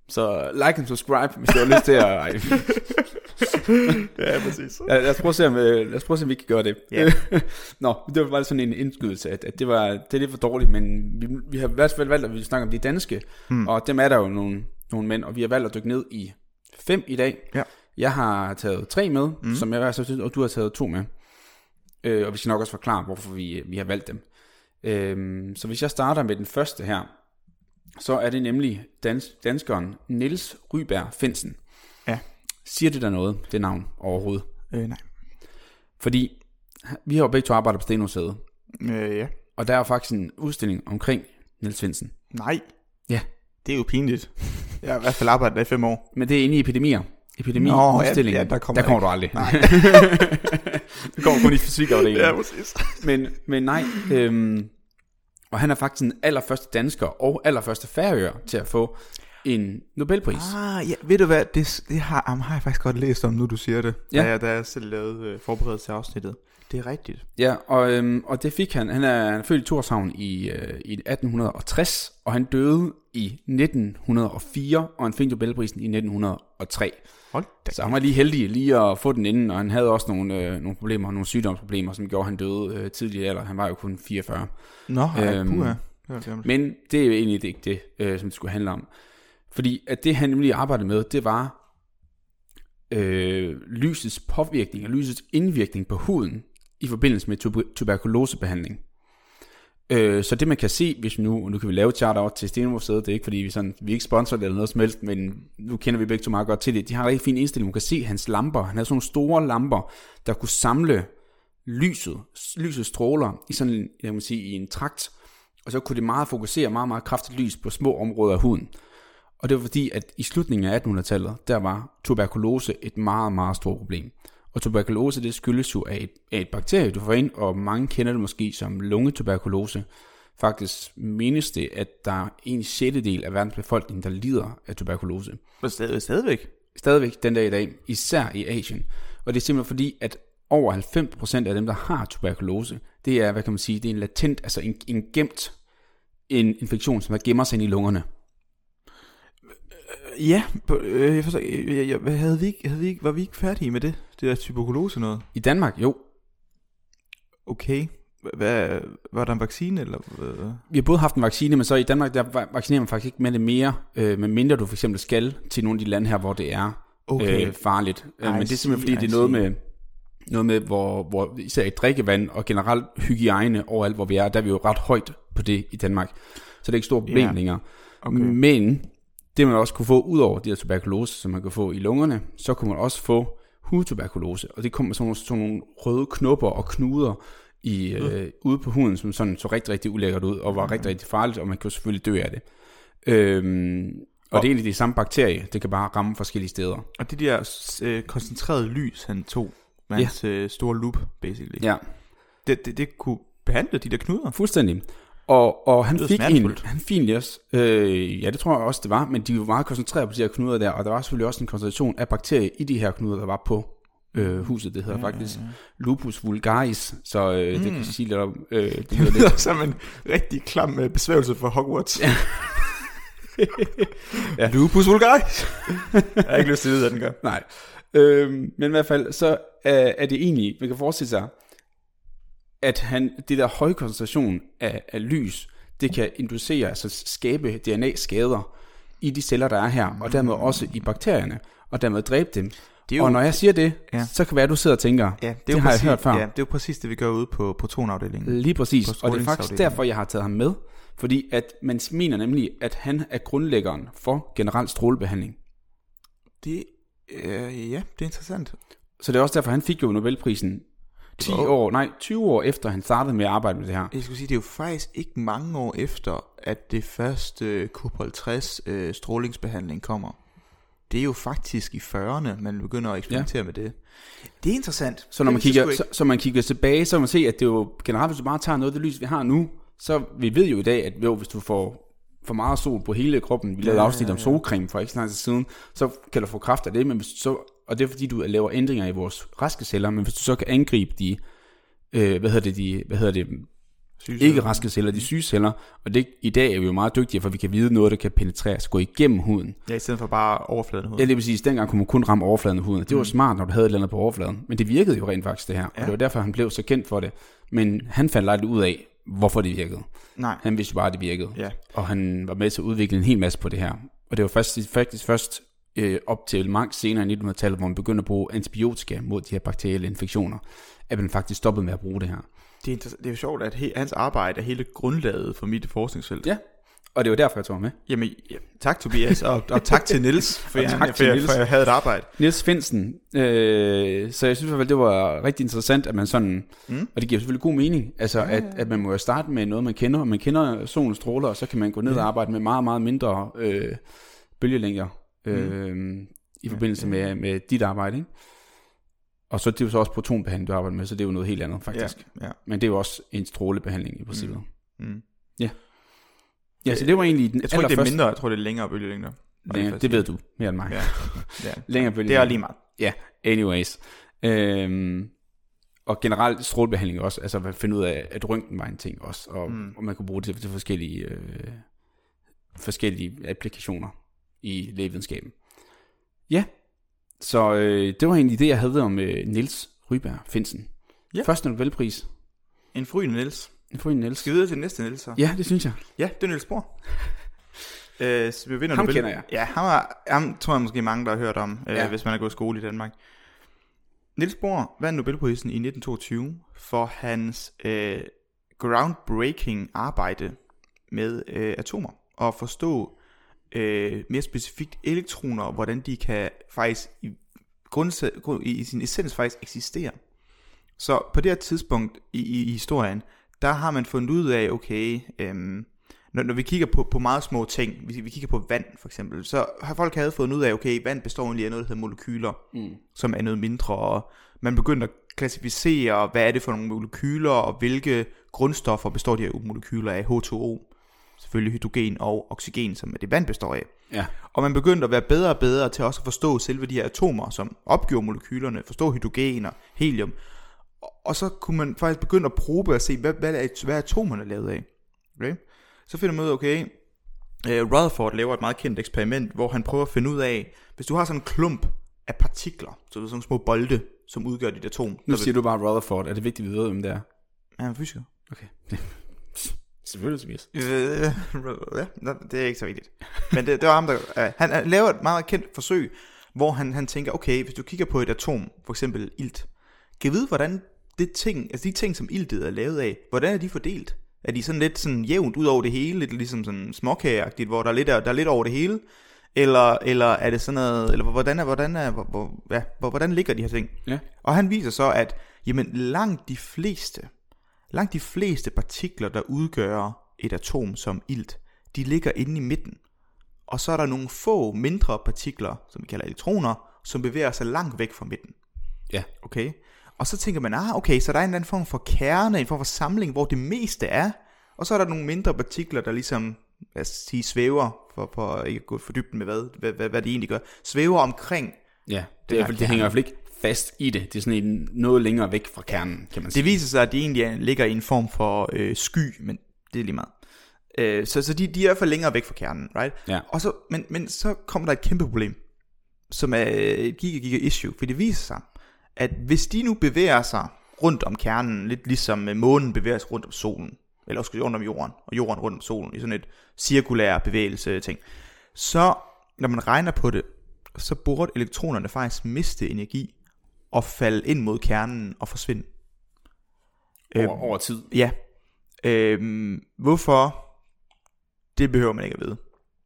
Så like and subscribe, hvis du har lyst til at... Ja præcis. Lad, lad, os prøve at se, om, øh, lad os prøve at se, om vi kan gøre det. Ja. Nå, det var bare sådan en indskydelse, at, at det, var, det er lidt for dårligt, men vi, vi har i hvert fald valgt, at vi vil snakke om de danske, hmm. og dem er der jo nogle, nogle mænd, og vi har valgt at dykke ned i fem i dag. Ja. Jeg har taget tre med, mm. som jeg så synes, og du har taget to med. Øh, og vi skal nok også forklare, hvorfor vi, vi har valgt dem. Øhm, så hvis jeg starter med den første her, så er det nemlig dans, danskeren Niels Ryberg Finsen. Ja. Siger det der noget, det navn overhovedet? Øh, nej. Fordi vi har jo begge to arbejdet på Stenmuseet, Øh, ja. og der er faktisk en udstilling omkring Niels Finsen. Nej. Ja. Det er jo pinligt. Jeg har i hvert fald arbejdet der i fem år. Men det er inde i epidemier. Epidemi Nå, ja, udstilling. ja, der kommer der kommer du aldrig. Nej. du kommer kun i fysikafdelingen. præcis. men, men nej, øhm, og han er faktisk den allerførste dansker og allerførste færøer til at få en Nobelpris. Ah, ja, ved du hvad, det, det har, um, har jeg faktisk godt læst om, nu du siger det. Ja. Da, jeg, da jeg selv lavede øh, forberedelse til afsnittet. Det er rigtigt. Ja, og, øhm, og det fik han. Han er, han er født i Torshavn i, øh, i 1860, og han døde i 1904, og han fik Nobelprisen i 1903. Hold da. Så han var lige heldig lige at få den inden, og han havde også nogle, øh, nogle problemer, nogle sygdomsproblemer, som gjorde, at han døde øh, tidligere alder. Han var jo kun 44. Nå, ej, Øhm, puha. Det. Men det er jo egentlig ikke det, øh, som det skulle handle om. Fordi at det, han nemlig arbejdede med, det var øh, lysets påvirkning og lysets indvirkning på huden i forbindelse med tuber- tuberkulosebehandling. Øh, så det man kan se, hvis vi nu, nu kan vi lave et charter til Stenmuseet, det er ikke fordi vi, sådan, vi er ikke sponsorer eller noget som helst, men nu kender vi begge to meget godt til det. De har en rigtig fin indstilling, man kan se hans lamper. Han havde sådan nogle store lamper, der kunne samle lyset, lysets stråler i sådan jeg må sige, i en trakt, og så kunne det meget fokusere meget, meget kraftigt lys på små områder af huden. Og det var fordi, at i slutningen af 1800-tallet, der var tuberkulose et meget, meget stort problem. Og tuberkulose, det skyldes jo af et, af et bakterie, du får ind, og mange kender det måske som lungetuberkulose. Faktisk menes det, at der er en sjettedel af verdens befolkning, der lider af tuberkulose. Men stadig, stadigvæk. Stadigvæk den dag i dag, især i Asien. Og det er simpelthen fordi, at over 90% af dem, der har tuberkulose, det er, hvad kan man sige, det er en latent, altså en, en gemt en infektion, som der gemmer sig ind i lungerne. Ja, øh, jeg forstår, jeg, jeg, hvad havde vi ikke, havde vi ikke, var vi ikke færdige med det? Det der tuberkulose noget? I Danmark, jo, Okay. Hvad, var der en vaccine, eller hvad? vi har både haft en vaccine, men så i Danmark, der va- vaccinerer man faktisk ikke med det mere, øh, medmindre du for eksempel skal til nogle af de lande her, hvor det er Okay. øh, farligt. Øh, I Men det er simpelthen fordi, I det er noget med, noget med hvor, hvor især i drikkevand og generelt hygiejne overalt, hvor vi er, der er vi jo ret højt på det i Danmark. Så det er ikke stort problem Ja. længere. Okay. Men det man også kunne få, ud over de her tuberkulose, som man kan få i lungerne, så kunne man også få hudtuberkulose. Og det kommer sådan nogle, sådan nogle røde knopper og knuder i, øh, ude på huden, som sådan så rigtig, rigtig ulækkert ud, og var rigtig, rigtig farligt, og man kan jo selvfølgelig dø af det. Øhm, og, Og- det er egentlig de samme bakterier, det kan bare ramme forskellige steder. Og det der øh, koncentrerede lys, han tog med Ja. hans øh, store loop, basically. Ja, Det, det, det kunne behandle de der knuder. fuldstændig. Og, og han fik en, han fik egentlig også, øh, ja det tror jeg også det var, men de var meget koncentreret på de her knuder der, og der var selvfølgelig også en koncentration af bakterier i de her knuder, der var på øh, huset. Det hedder ja, faktisk ja, ja. lupus vulgaris, så øh, mm. det kan sige lidt om, øh, det Det lyder lidt som en rigtig klam øh, besvævelse for Hogwarts. Ja. Ja. Lupus vulgaris. jeg har ikke lyst til at vide, hvad den gør. Nej. Øhm, men i hvert fald, så er, er det egentlig, man kan forestille sig, at han, det der høje koncentration af, af lys, det kan inducere, altså skabe DNA-skader i de celler, der er her, og dermed også i bakterierne, og dermed dræbe dem. Det er jo- og når jeg siger det, Ja. så kan være, at du sidder og tænker, Ja, det, er det jo har præcis, jeg hørt før. Ja, det er jo præcis det, vi gør ude på protonafdelingen. Lige præcis, På og det er faktisk derfor, jeg har taget ham med, fordi at man mener nemlig, at han er grundlæggeren for generel strålebehandling. Det, øh, ja, det er interessant. Så det er også derfor, han fik jo Nobelprisen 10 var- år, nej, 20 år efter han startede med at arbejde med det her. Jeg skulle sige, det er jo faktisk ikke mange år efter, at det første øh, Copol-60 øh, strålingsbehandling kommer. Det er jo faktisk i 40'erne, man begynder at eksperimentere ja. med det. Det er interessant. Så når man kigger, så, så man kigger tilbage, så man se, at det jo generelt, hvis du bare tager noget af det lys, vi har nu, så vi ved jo i dag, at jo, hvis du får for meget sol på hele kroppen, vi lavede Ja, afsnit ja, om ja. solcreme for ikke tid siden, så kan du få kraft af det, men hvis du så, og det er fordi, du laver ændringer i vores raske celler, men hvis du så kan angribe de, øh, hvad hedder det, de, hvad hedder det, Syge ikke raske celler, de syge celler, og det, i dag er vi jo meget dygtige, for vi kan vide noget, der kan penetreres, gå igennem huden. Ja, i stedet for bare overfladen hud. Ja, lige præcis. Dengang kunne man kun ramme overfladen af huden. Det var smart, når du havde et eller andet på overfladen. Men det virkede jo rent faktisk, det her. Ja. Ja. Og det var derfor, han blev så kendt for det. Men han fandt aldrig ud af, hvorfor det virkede. Nej. Han vidste bare, at det virkede. Ja. Og han var med til at udvikle en hel masse på det her. Og det var faktisk, faktisk først øh, op til langt senere i 1900-tallet, hvor man begyndte at bruge antibiotika mod de her bakterielle infektioner, at man faktisk stoppede med at bruge det her. Det er, det er jo sjovt, at he- hans arbejde er hele grundlaget for mit forskningsfelt. Ja. Og det var derfor, jeg tog med. Jamen, ja, tak Tobias, og, og tak til Nils for, jeg, tak for, til jeg, Niels. for jeg havde et arbejde. Niels Finsen. Øh, så jeg synes i hvert fald, det var rigtig interessant, at man sådan, Mm. mm. og det giver selvfølgelig god mening, altså at, at man må jo starte med noget, man kender, og man kender solens stråler, og så kan man gå ned og arbejde med meget, meget mindre øh, bølgelængder øh, mm. i forbindelse med, med dit arbejde, ikke? Og så det er jo så også protonbehandling, du arbejder med, så det er jo noget helt andet faktisk. Ja, ja. Men det er jo også en strålebehandling i princippet. Mm. Mm. Ja, så det var egentlig den Jeg tror det er allerførste- mindre, jeg tror, det er længere bølgelængder. Længere, først det sige. ved du mere end mig. Ja, ja. Længere Det bølgelængder. er lige meget. Ja, anyways. Øhm, og generelt strålebehandling også, altså at finde ud af, at røntgen var en ting også, og, Mm. og man kunne bruge det til, til forskellige, øh, forskellige applikationer i lægevidenskaben. Ja, så øh, det var egentlig det, jeg havde om øh, Niels Ryberg Finsen. Ja. Første Nobelpris. En frygende Niels. For en Niels. Skal vi videre til den næste Niels så? Ja, det synes jeg. Ja, det er Niels Bohr. øh, så vi vinder Ham Nobel- kender jeg. Ja, ham, er, ham tror jeg måske mange, der har hørt om, øh, Ja. hvis man har gået i skole i Danmark. Niels Bohr vandt Nobelprisen i 1922 for hans øh, groundbreaking arbejde med øh, atomer og forstå øh, mere specifikt elektroner, og hvordan de kan faktisk i, grundsæt, grund, i, i sin essens faktisk eksistere. Så på det her tidspunkt i, i, i historien, der har man fundet ud af, okay, øhm, når, når vi kigger på, på meget små ting, vi, vi kigger på vand for eksempel, så har folk havde fundet ud af, okay, vand består egentlig af noget, der hedder molekyler, Mm. som er noget mindre, og man begynder at klassificere, hvad er det for nogle molekyler, og hvilke grundstoffer består de her molekyler af, H2O, selvfølgelig hydrogen og oxygen, som er det vand består af. Ja. Og man begyndte at være bedre og bedre til også at forstå selve de her atomer, som opgjorde molekylerne, forstå hydrogen og helium. Og- så kunne man faktisk begynde at probe og se, hvad, hvad, er, hvad er atomerne lavet af. Okay? Så finder man ud af, okay, uh, Rutherford laver et meget kendt eksperiment, hvor han prøver at finde ud af, hvis du har sådan en klump af partikler, så det er sådan små bolde, som udgør dit atom. Nu siger du bare Rutherford. Er det vigtigt, at vi ved, hvem det er? Ja, han er fysiker. Okay. Selvfølgelig. Øh, ja, det er ikke så vigtigt. Men det, det var ham, der... Han, han laver et meget kendt forsøg, hvor han, han tænker, okay, hvis du kigger på et atom, for eksempel ilt, kan vide, hvordan det ting, altså de ting, som iltet er lavet af, hvordan er de fordelt? Er de sådan lidt sådan jævnt ud over det hele, lidt ligesom sådan småkageagtigt, hvor der er lidt, der er lidt over det hele? Eller, eller er det sådan noget, eller hvordan, er, hvordan, er, hvor, hvor, ja, hvor, hvordan ligger de her ting? Ja. Og han viser så, at jamen, langt de fleste, langt de fleste partikler, der udgør et atom som ilt, de ligger inde i midten. Og så er der nogle få mindre partikler, som vi kalder elektroner, som bevæger sig langt væk fra midten. Ja. Okay? Og så tænker man, ah, okay, så der er en eller anden form for kerne, en form for samling, hvor det meste er, og så er der nogle mindre partikler, der ligesom, lad os sige, svæver, for, for ikke at gå for dybden med hvad, hvad, hvad, hvad de egentlig gør, svæver omkring. Ja, det, er, det hænger i hvert fald ikke fast i det. Det er sådan en noget længere væk fra kernen, kan man sige. Det viser sig, at de egentlig er- ligger i en form for øh, sky, men det er lige meget. Øh, så så de, de er i hvert fald længere væk fra kernen, right? Ja. Og så, men, men så kommer der et kæmpe problem, som er et giga, giga issue, for det viser sig, at hvis de nu bevæger sig rundt om kernen, lidt ligesom øh, månen bevæger sig rundt om solen, eller også rundt om jorden, og jorden rundt om solen, i sådan et cirkulær bevægelse ting, så når man regner på det, så burde elektronerne faktisk miste energi og falde ind mod kernen og forsvinde. over, over tid. Ja. Øhm, hvorfor? Det behøver man ikke at vide.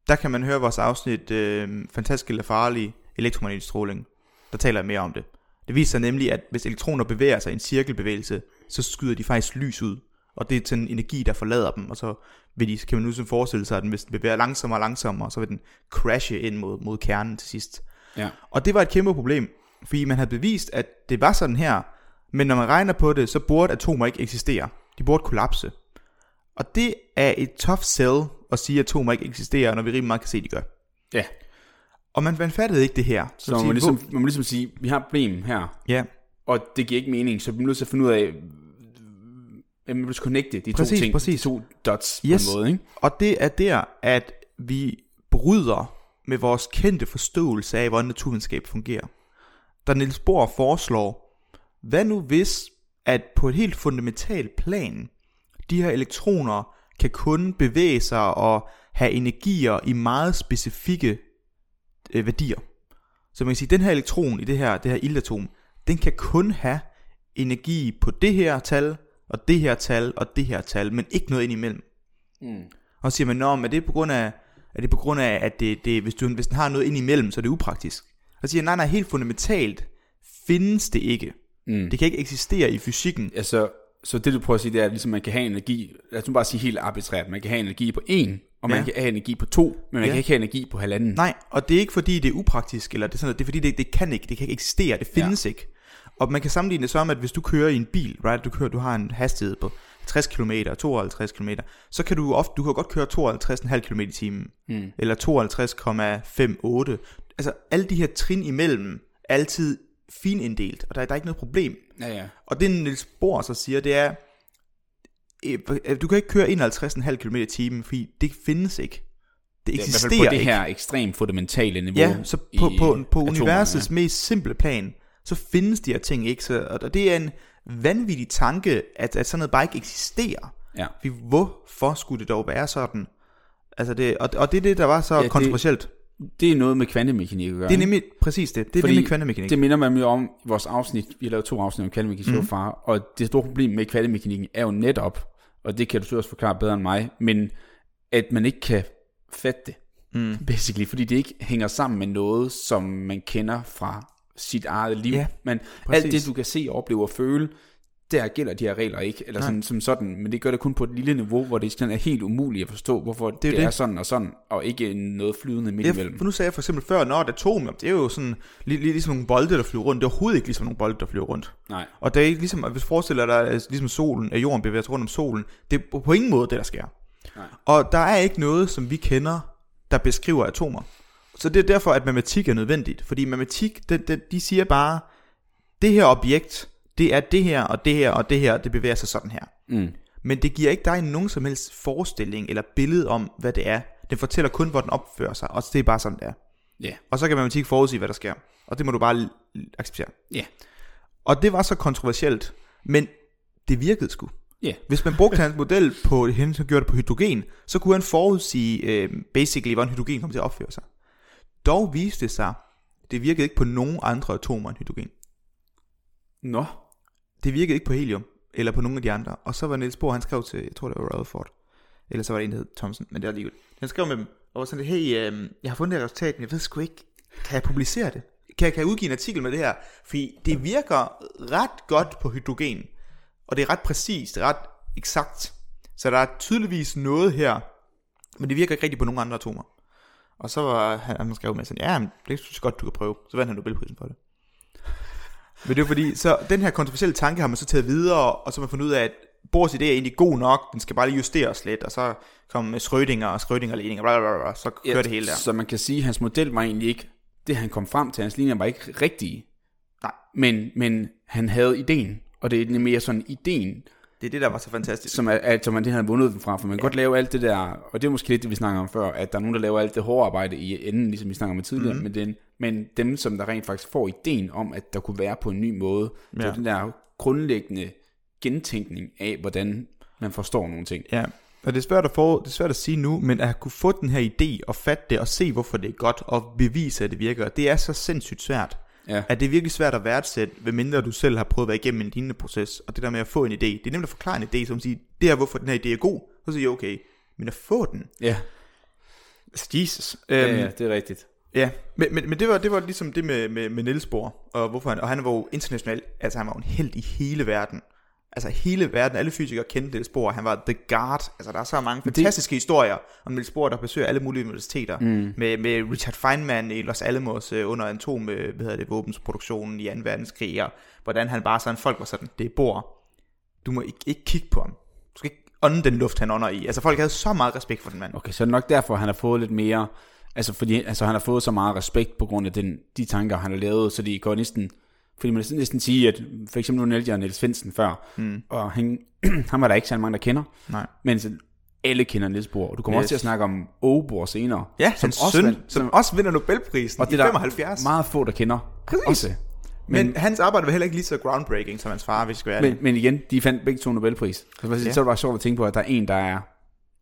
Der kan man høre vores afsnit øh, Fantastisk eller farlig elektromagnetisk stråling. Der taler jeg mere om det. Det viser sig nemlig, at hvis elektroner bevæger sig i en cirkelbevægelse, så skyder de faktisk lys ud. Og det er sådan en energi, der forlader dem, og så vil de, kan man nu sådan forestille sig, at den, hvis den bevæger langsommere og langsommere, så vil den crashe ind mod, mod kernen til sidst. Ja. Og det var et kæmpe problem, fordi man havde bevist, at det var sådan her, men når man regner på det, så burde atomer ikke eksistere. De burde kollapse. Og det er et tough sell at sige, at atomer ikke eksisterer, når vi rimelig meget kan se, at de gør. Ja. Og man, man fattede ikke det her. Så man må, ligesom, man må ligesom sige, vi har et problem her, Ja, og det giver ikke mening, så vi er nødt til at finde ud af, at man vil connecte de Præcis, to ting, præcis. de to dots Yes. på en måde, ikke? og det er der, at vi bryder med vores kendte forståelse af, hvordan naturvidenskab fungerer. Der Niels Bohr foreslår, hvad nu hvis, at på et helt fundamentalt plan, de her elektroner kan kun bevæge sig og have energier i meget specifikke øh, værdier. Så man kan sige, at den her elektron i det her, det her iltatom, den kan kun have energi på det her tal, og det her tal, og det her tal, men ikke noget ind imellem. Mm. Og så siger man, men er det på grund af, er det på grund af at det, det, hvis, du, hvis den har noget ind imellem, så er det upraktisk? Og så siger jeg, nej, nej, helt fundamentalt findes det ikke. Mm. Det kan ikke eksistere i fysikken. Altså, så det du prøver at sige, det er, at ligesom man kan have energi, lad os nu bare sige helt arbitrært, man kan have energi på en, og man Ja. kan have energi på to, men man Ja. kan ikke have energi på halvanden. Nej, og det er ikke fordi, det er upraktisk, eller det er, sådan, noget, det er fordi, det, det kan ikke, det kan ikke eksistere, det findes ja. ikke. Og man kan sammenligne det som, at hvis du kører i en bil, right, du, kører, du har en hastighed på 60 km, 52 km, så kan du ofte, du kan godt køre 52,5 km i timen, Mm. eller 52,58. Altså alle de her trin imellem altid fininddelt, og der, er- der er ikke noget problem. Ja, ja. Og det Niels Bohr så siger, det er, øh, du kan ikke køre 51,5 km i timen, fordi det findes ikke. Det eksisterer fald på det ikke. her ekstremt fundamentale niveau. Ja, så på, i på, på atomerne, universets mest simple plan, så findes de her ting ikke. Så, og det er en vanvittig tanke, at, at sådan noget bare ikke eksisterer. Ja. Fordi hvorfor skulle det dog være sådan? Altså det, og, og det er det, der var så Ja, ja, kontroversielt. Det, er noget med kvantemekanik at gøre. det er nemlig præcis det. Det er Fordi nemlig kvantemekanik. Det minder mig jo om i vores afsnit, vi har lavet to afsnit om kvantemekanik mm. far, og det store problem med kvantemekanikken er jo netop, og det kan du så også forklare bedre end mig, men at man ikke kan fatte det, Mm. basically, fordi det ikke hænger sammen med noget, som man kender fra sit eget liv. Ja, men præcis. alt det, du kan se, opleve og føle, der gælder de her regler ikke, eller sådan, som sådan, men det gør det kun på et lille niveau, hvor det sådan er helt umuligt at forstå, hvorfor det, er det det. er sådan og sådan, og ikke noget flydende midt Ja, imellem. for nu sagde jeg for eksempel før, når et atom, det er jo sådan, lige, lige ligesom nogle bolde, der flyver rundt. Det er overhovedet ikke ligesom nogle bolde, der flyver rundt. Nej. Og det er ikke ligesom, hvis du forestiller dig, at ligesom solen, at jorden bevæger sig rundt om solen, det er på ingen måde det, der sker. Nej. Og der er ikke noget, som vi kender, der beskriver atomer. Så det er derfor, at matematik er nødvendigt. Fordi matematik, det, det, de siger bare, det her objekt, det er det her, og det her, og det her, det bevæger sig sådan her. Mm. Men det giver ikke dig nogen som helst forestilling eller billede om, hvad det er. Den fortæller kun, hvor den opfører sig, og det er bare sådan, det er. Ja. Og så kan matematik forudsige, hvad der sker. Og det må du bare acceptere. Ja. Og det var så kontroversielt, men det virkede sgu. Ja. Hvis man brugte hans model på, han som gjorde det på hydrogen, så kunne han forudsige øh, basically, hvordan hydrogen kom til at opføre sig. Dog viste det sig, det virkede ikke på nogen andre atomer end hydrogen. Nå. Det virkede ikke på helium, eller på nogen af de andre. Og så var Niels Bohr, han skrev til, jeg tror det var Rutherford, eller så var det en, der hed Thomson, men det er lige Han skrev med dem, og var sådan lidt, hey, øh, jeg har fundet det her resultat, men jeg ved sgu ikke, kan jeg publicere det? Kan jeg, kan jeg udgive en artikel med det her? Fordi det virker ret godt på hydrogen, og det er ret præcist, ret eksakt. Så der er tydeligvis noget her, men det virker ikke rigtigt på nogen andre atomer. Og så var han, han skrev med sådan, ja, men det synes jeg godt, du kan prøve. Så vandt han Nobelprisen for det. Men det er fordi, så den her kontroversielle tanke har man så taget videre, og så har man fundet ud af, at Bohrs idé er egentlig god nok, den skal bare lige justeres lidt, og så kommer Schrödinger og Schrödinger-ligninger, bla, bla, bla, så kører ja, det hele der. Så man kan sige, at hans model var egentlig ikke, det han kom frem til, hans linjer var ikke rigtige. Nej. Men, men han havde ideen, og det er mere sådan ideen, det er det, der var så fantastisk. Som, at, som man det havde vundet den fra, for man kan ja. godt lave alt det der, og det er måske lidt det, vi snakker om før, at der er nogen, der laver alt det hårde arbejde i enden, ligesom vi snakker om tidligere, mm. men, den, men dem, som der rent faktisk får ideen om, at der kunne være på en ny måde, ja. det er den der grundlæggende gentænkning af, hvordan man forstår nogle ting. Ja, og det er, svært at få, det er svært at sige nu, men at kunne få den her idé og fatte det og se, hvorfor det er godt og bevise, at det virker, det er så sindssygt svært. Ja. At det er virkelig svært at værdsætte, ved mindre du selv har prøvet at være igennem en lignende proces. Og det der med at få en idé, det er nemt at forklare en idé, som siger, det er hvorfor den her idé er god. Så siger jeg, okay, men at få den. Ja. Jesus. Ja, um, ja, det er rigtigt. Ja, men, men, men det, var, det var ligesom det med, med, med Niels Bohr, og, hvorfor han, og han var jo international, altså han var jo en held i hele verden altså hele verden, alle fysikere kendte Niels Bohr, han var the guard, altså der er så mange fantastiske det... historier om Niels Bohr, der besøger alle mulige universiteter, mm. med, med Richard Feynman i Los Alamos uh, under atom, uh, hvad hedder det, våbensproduktionen i 2. verdenskrig, og hvordan han bare sådan, folk var sådan, det er Bohr, du må ikke, ikke kigge på ham, du skal ikke ånde den luft, han ånder i, altså folk havde så meget respekt for den mand. Okay, så nok derfor, han har fået lidt mere, altså fordi altså, han har fået så meget respekt på grund af den, de tanker, han har lavet, så de går næsten fordi man kan næsten sige, at for eksempel nu nævnte jeg Niels Finsen før, mm. og han, han var der ikke så mange, der kender. Nej. Men så alle kender Niels Bohr. Du kommer yes. også til at snakke om Ågebor senere. Ja, som også, søn, som, som også vinder Nobelprisen og det i 75. Der meget få, der kender. Præcis. Også. Men, men hans arbejde var heller ikke lige så groundbreaking som hans far, hvis vi skal være men, men igen, de fandt begge to Nobelpris. Så, ja. så er det bare sjovt at tænke på, at der er en, der er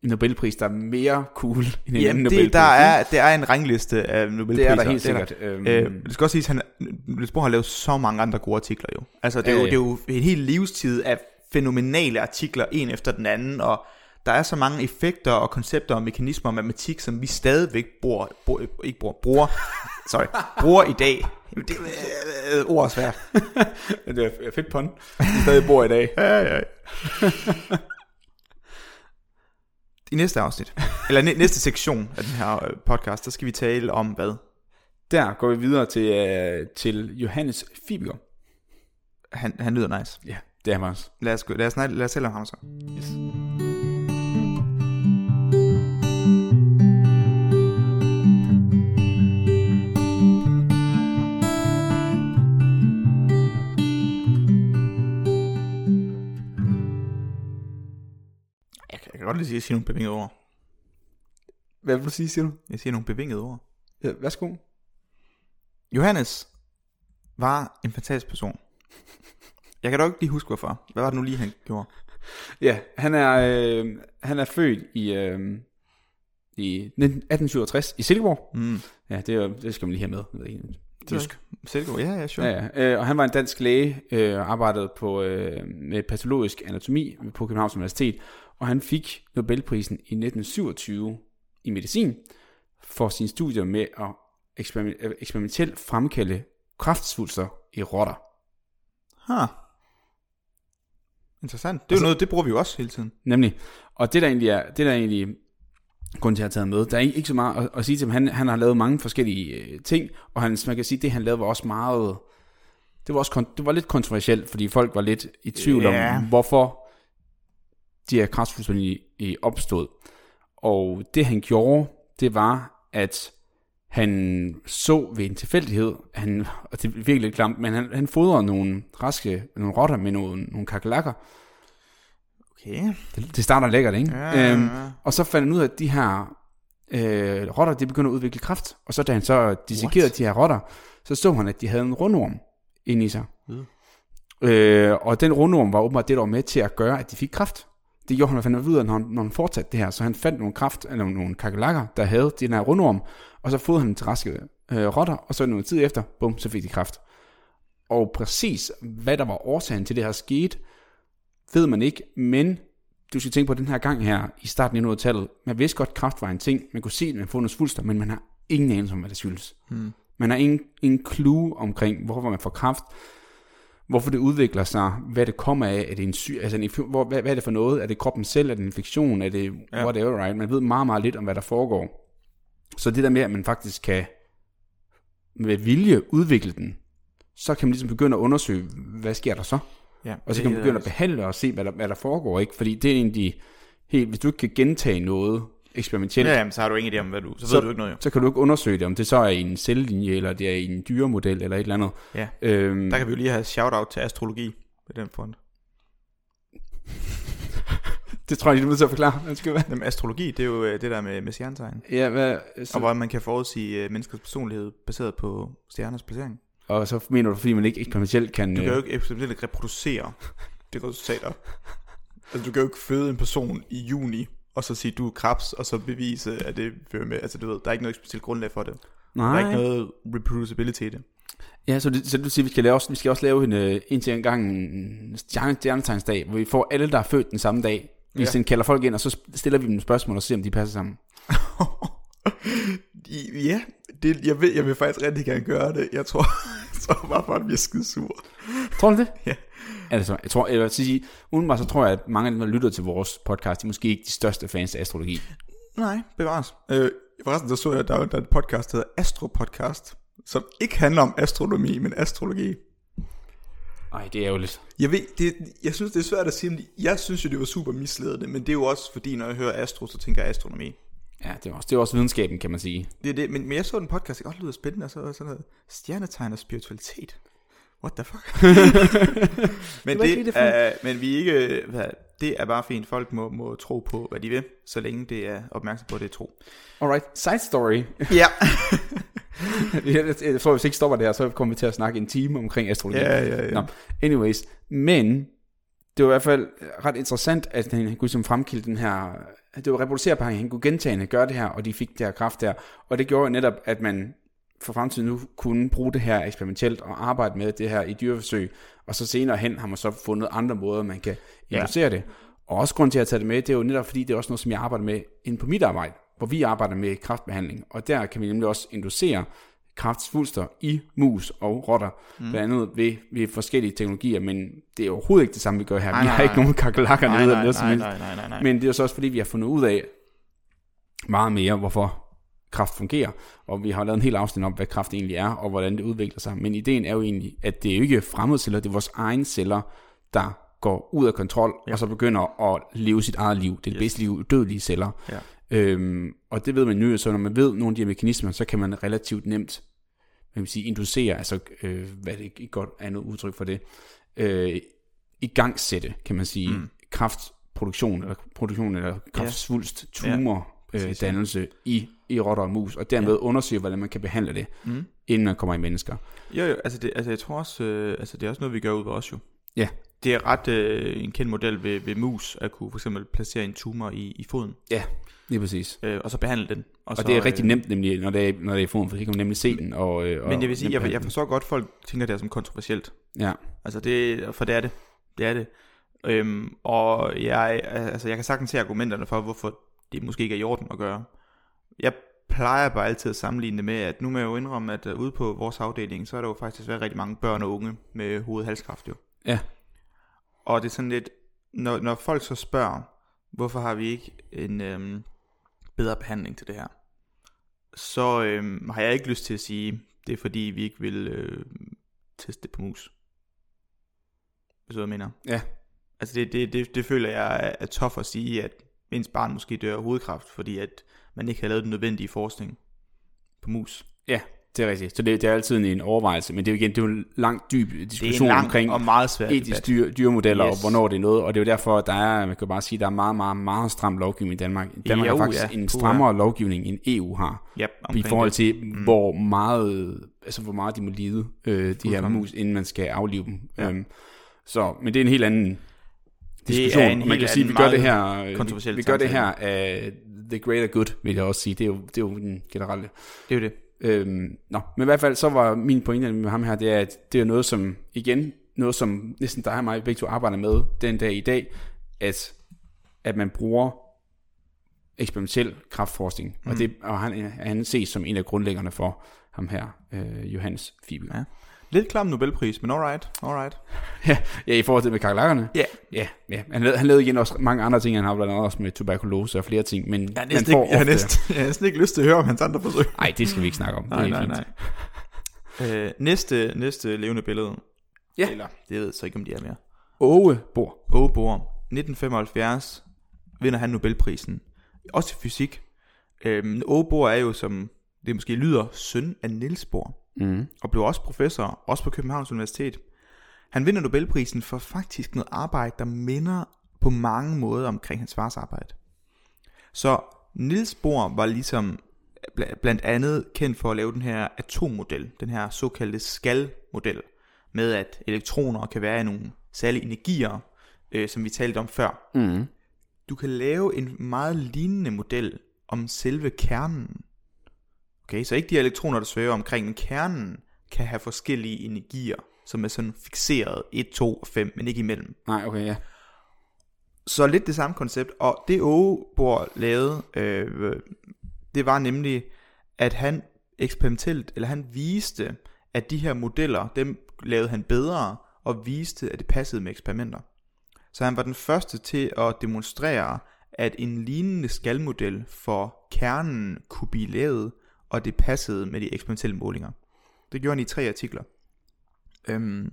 en Nobelpris, der er mere cool end en ja, anden det, Nobelpris. Der er, det er en rangliste af Nobelpriser. Det er der helt sikkert. Der. Øhm. Øh, det skal også sige, at han, Niels Bohr har lavet så mange andre gode artikler jo. Altså det er, ja, jo, det er jo en hel livstid af fænomenale artikler, en efter den anden, og der er så mange effekter og koncepter og mekanismer og matematik, som vi stadigvæk bruger, bruger ikke bruger, bruger, sorry, bruger i dag. Det er øh, ord svært. det er fedt pun. Vi stadig bor i dag. ja, ja. I næste afsnit, eller næste sektion af den her øh, podcast, der skal vi tale om hvad? Der går vi videre til, uh, til Johannes Fibiger. Han, han lyder nice. Ja, det er han også. Lad os, lad os, lad os tale om ham så. Yes. Kan godt lige sige, at jeg siger nogle bevingede ord. Hvad vil du sige, siger du? Jeg siger nogle bevingede ord. Ja, værsgo. Johannes var en fantastisk person. Jeg kan dog ikke lige huske, hvorfor. Hvad var det nu lige, han gjorde? Ja, han er, øh, han er født i, øh, i 1867 i Silkeborg. Mm. Ja, det, det skal man lige have med. Tysk. Silkeborg, ja, ja, sure. Ja, ja. Øh, og han var en dansk læge, øh, arbejdede på, øh, med patologisk anatomi på Københavns Universitet, og han fik Nobelprisen i 1927 i medicin for sin studie med at eksperimentelt fremkalde kraftsvulster i rotter. Ha. Interessant. Det er altså, jo noget, det bruger vi jo også hele tiden. Nemlig. Og det der egentlig er, det der egentlig grund til at taget med, der er ikke så meget at, at sige til ham. Han, han har lavet mange forskellige øh, ting, og han, man kan sige, det han lavede var også meget, det var, også, det var lidt kontroversielt, fordi folk var lidt i tvivl yeah. om, hvorfor de her kræftfuldstændig opstod. Og det han gjorde, det var, at han så ved en tilfældighed, han, og det er virkelig lidt klamt, men han, han fodrede nogle raske, nogle rotter med nogle, nogle kakelakker. Okay. Det, det starter lækkert, ikke? Ja, ja, ja. Øhm, og så fandt han ud af, at de her øh, rotter, de begynder at udvikle kraft. Og så da han så dissekerede de her rotter, så så han, at de havde en rundorm inde i sig. Mm. Øh, og den rundorm var åbenbart det, der var med til at gøre, at de fik kraft det gjorde han i hvert fald ud af, når han, når han fortsatte det her. Så han fandt nogle kraft, eller nogle kakelakker, der havde den her rundorm, og så fodrede han til raske øh, rotter, og så noget tid efter, bum, så fik de kræft. Og præcis, hvad der var årsagen til det her skete, ved man ikke, men du skal tænke på den her gang her, i starten af tallet man vidste godt, at kræft var en ting, man kunne se, at man nogle svulster, men man har ingen anelse om, hvad det skyldes. Hmm. Man har ingen, ingen clue omkring, hvorfor man får kræft, hvorfor det udvikler sig, hvad det kommer af, er det en syg, altså en, hvor, hvad, hvad, er det for noget, er det kroppen selv, er det en infektion, er det ja. whatever, right? Man ved meget, meget lidt om, hvad der foregår. Så det der med, at man faktisk kan med vilje udvikle den, så kan man ligesom begynde at undersøge, hvad sker der så? Ja, og så kan man begynde at behandle og se, hvad der, hvad der foregår, ikke? Fordi det er egentlig helt, hvis du ikke kan gentage noget eksperimentelt, ja, jamen, så har du ingen idé om, hvad du, så, så ved du ikke noget jo. Så kan du ikke undersøge det, om det så er i en cellelinje, eller det er i en dyremodel, eller et eller andet. Ja, øhm, der kan vi jo lige have shout-out til astrologi på den front. det tror jeg, du er nødt til at forklare. Være. Jamen, astrologi, det er jo øh, det der med, med stjernetegn. Ja, hvad, så... Og hvor man kan forudsige uh, menneskers personlighed baseret på stjerners placering. Og så mener du, fordi man ikke eksperimentelt kan... Du kan jo ikke eksperimentelt reproducere det resultater. Altså, du kan jo ikke føde en person i juni, og så sige, du er krebs, og så bevise, at det fører med. Altså, du ved, der er ikke noget specielt grundlag for det. Nej. Der er ikke noget reproducibility i det. Ja, så, det, så du siger, vi skal, lave, vi skal også lave en, en til en gang en stjernetegnsdag, hvor vi får alle, der er født den samme dag. Vi ja. kalder folk ind, og så stiller vi dem spørgsmål og ser, om de passer sammen. ja, det, jeg, vil, jeg vil faktisk rigtig gerne gøre det. Jeg tror, jeg tror bare, for, at vi er skide sur. Tror du det? Ja. Altså, jeg tror, jeg vil sige, udenbart så tror jeg, at mange af dem, der lytter til vores podcast, de er måske ikke de største fans af astrologi. Nej, bevares. Øh, forresten, så så jeg, der, der er et podcast, der hedder Astro Podcast, som ikke handler om astronomi, men astrologi. Nej, det er jo lidt. Jeg ved, det, jeg synes, det er svært at sige, men jeg synes jo, det var super misledende, men det er jo også fordi, når jeg hører astro, så tænker jeg astronomi. Ja, det er også, det er også videnskaben, kan man sige. Det er det, men, men jeg så den podcast, det godt lyder spændende, og så sådan noget stjernetegn og spiritualitet. What the fuck? men, det, det er, men vi ikke, hvad, det er bare fint. Folk må, må tro på, hvad de vil, så længe det er opmærksom på, at det er tro. Alright, side story. Ja. jeg, jeg tror, hvis ikke stopper der, så kommer vi til at snakke en time omkring astrologi. Ja, ja, ja. Anyways, men det var i hvert fald ret interessant, at han kunne ligesom fremkilde den her, det var reproducerbar, han kunne gentagende gøre det her, og de fik det her kraft der, og det gjorde netop, at man for fremtiden nu kunne bruge det her eksperimentelt og arbejde med det her i dyreforsøg, og så senere hen har man så fundet andre måder, man kan inducere ja. det. Og også grund til at tage det med, det er jo netop fordi, det er også noget, som jeg arbejder med inden på mit arbejde, hvor vi arbejder med kraftbehandling, og der kan vi nemlig også inducere kraftsvulster i mus og rotter, mm. blandt andet ved, ved forskellige teknologier, men det er overhovedet ikke det samme, vi gør her. Nej, vi har nej, ikke nogen kakelakker nede eller noget som helst. Men det er jo så også fordi, vi har fundet ud af meget mere, hvorfor kraft fungerer, og vi har lavet en hel afsnit om, hvad kraft egentlig er, og hvordan det udvikler sig. Men ideen er jo egentlig, at det er jo ikke fremmede celler, det er vores egne celler, der går ud af kontrol, ja. og så begynder at leve sit eget liv. Det er det yes. bedste liv, dødelige celler. Ja. Øhm, og det ved man nu, så når man ved nogle af de her mekanismer, så kan man relativt nemt man kan sige, inducere, altså øh, hvad det ikke godt andet udtryk for det, øh, i gangsætte, kan man sige, mm. kraftproduktion, eller produktion, eller kraftsvulst, tumor. Øh, dannelse i i rotter og mus, og dermed ja. undersøge, hvordan man kan behandle det, mm. inden man kommer i mennesker. Jo, jo, altså, det, altså jeg tror også, øh, altså det er også noget, vi gør ud ved os jo. Ja. Det er ret øh, en kendt model ved, ved mus, at kunne for eksempel placere en tumor i, i foden. Ja, lige præcis. Øh, og så behandle den. Og, og så, det er rigtig øh, nemt nemlig, når det er, når det er i foden, for så kan man nemlig se den. Og, øh, men jeg vil sige, jeg, jeg forstår godt, at folk tænker det er som kontroversielt. Ja. Altså det, for det er det. Det er det. Øhm, og jeg, altså jeg kan sagtens se argumenterne for, hvorfor det måske ikke er i orden at gøre. Jeg plejer bare altid at sammenligne det med, at nu må jeg jo indrømme, at uh, ude på vores afdeling, så er der jo faktisk været rigtig mange børn og unge med hovedhalskræft jo. Ja. Og det er sådan lidt, når, når folk så spørger, hvorfor har vi ikke en øhm, bedre behandling til det her, så øhm, har jeg ikke lyst til at sige, det er fordi vi ikke vil øh, teste det på mus. Hvis du mener. Ja. Altså det, det, det, det føler jeg er, er tof at sige, at ens barn måske dør af hovedkræft, fordi at man ikke har lavet den nødvendige forskning på mus. Ja, det er rigtigt. Så det, det er altid en overvejelse, men det er jo igen det er jo en lang, dyb diskussion lang omkring og meget svært etisk dyr, dyremodeller, yes. og hvornår det er noget, og det er jo derfor, at der er, man kan bare sige, der er meget, meget, meget stram lovgivning i Danmark. Danmark jo, har faktisk ja. en strammere ja. lovgivning, end EU har, yep, i forhold til, mm. hvor meget, altså hvor meget de må lide, øh, de her mus, inden man skal aflive dem. Ja. Um, så, men det er en helt anden diskussion. Det er en man kan sige, vi gør det her, vi gør det her af the greater good, vil jeg også sige. Det er jo, det er jo den generelle. Det er jo det. Øhm, nå, men i hvert fald så var min pointe med ham her, det er, at det er noget som, igen, noget som næsten dig og mig begge to arbejder med den dag i dag, at, at man bruger eksperimentel kraftforskning, mm. og, det, og han, han ses som en af grundlæggerne for ham her, øh, Johannes Fibel. Ja. Lidt klam Nobelpris, men alright, alright. ja, ja, i forhold til med kakelakkerne. Ja. Ja, ja. Han, lavede, han lavede igen også mange andre ting, han har blandt andet også med tuberkulose og flere ting, men Jeg man får ikke, jeg har næsten, jeg har næsten ikke lyst til at høre om hans andre forsøg. Nej, det skal vi ikke snakke om. Nej, nej, fint. nej. Øh, næste, næste levende billede. Ja. Eller, det ved jeg så ikke, om de er mere. Åge Bor. Åge Bohr, 1975, vinder han Nobelprisen. Også i fysik. Øhm, Åge Bohr er jo, som det måske lyder, søn af Niels Bohr. Mm. Og blev også professor, også på Københavns Universitet. Han vinder Nobelprisen for faktisk noget arbejde, der minder på mange måder omkring hans fars arbejde. Så Niels Bohr var ligesom bl- blandt andet kendt for at lave den her atommodel, den her såkaldte skal-model, med at elektroner kan være i nogle særlige energier, øh, som vi talte om før. Mm. Du kan lave en meget lignende model om selve kernen. Okay, så ikke de elektroner, der svæver omkring, men kernen kan have forskellige energier, som er sådan fixeret 1, 2 og 5, men ikke imellem. Nej, okay, ja. Så lidt det samme koncept, og det Ågebor lavede, øh, det var nemlig, at han eksperimentelt, eller han viste, at de her modeller, dem lavede han bedre, og viste, at det passede med eksperimenter. Så han var den første til at demonstrere, at en lignende skalmodel for kernen kunne blive lavet, og det passede med de eksperimentelle målinger. Det gjorde han i tre artikler. Øhm,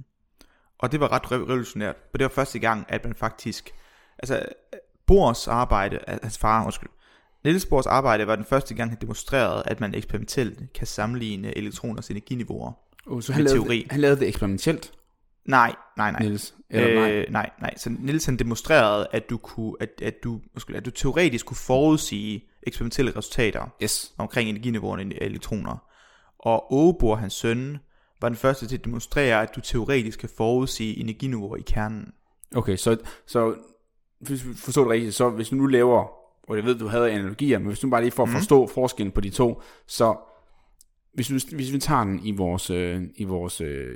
og det var ret rev- revolutionært, for det var første gang, at man faktisk, altså Bohrs arbejde, hans far, undskyld, Niels Bohrs arbejde var den første gang, han demonstrerede, at man eksperimentelt kan sammenligne elektroners energiniveauer. Oh, så han lavede, teori. Det, han lavede det eksperimentelt, Nej, nej, nej. Niels. Eller nej. Øh, nej, nej. Så Niels han demonstrerede, at du, kunne, at, at, du, undskyld, at du teoretisk kunne forudsige eksperimentelle resultater Yes. omkring energiniveauerne af elektroner. Og Ågebor, hans søn, var den første til at demonstrere, at du teoretisk kan forudsige energiniveauer i kernen. Okay, så, så hvis vi forstår det rigtigt, så hvis du nu laver, og jeg ved, du havde analogier, men hvis du bare lige for at Mhm. forstå forskellen på de to, så hvis, du, hvis vi tager den i vores, øh, i vores øh,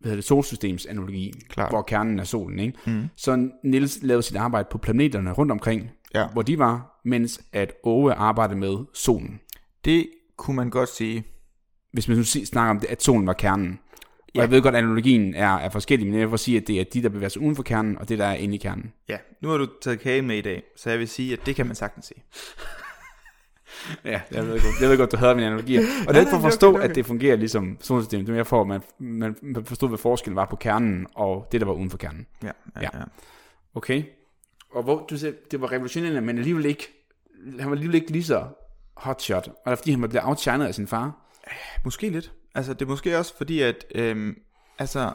hvad hedder det, solsystems analogi, Klart. hvor kernen er solen, ikke? Mm. så Niels lavede sit arbejde på planeterne rundt omkring, Ja. hvor de var, mens at Åge arbejdede med solen. Det kunne man godt sige. Hvis man nu snakker om, det, at solen var kernen. Og Ja. jeg ved godt, at analogien er, er forskellig, men jeg vil sige, at det er de, der bevæger sig uden for kernen, og det, der er inde i kernen. Ja, nu har du taget kage med i dag, så jeg vil sige, at det kan man sagtens sige. Ja, jeg ved godt, jeg ved godt du havde mine analogier. Og det er for at forstå, okay, er at det fungerer ligesom solsystemet. Det er mere for, at man, man forstod, hvad forskellen var på kernen, og det, der var uden for kernen. Ja, ja, Ja. ja. Okay. Og hvor, du siger, det var revolutionerende, men alligevel ikke, han var alligevel ikke lige så hotshot. Og det er fordi, han var blevet outshined af sin far. Måske lidt. Altså, det er måske også fordi, at øhm, altså,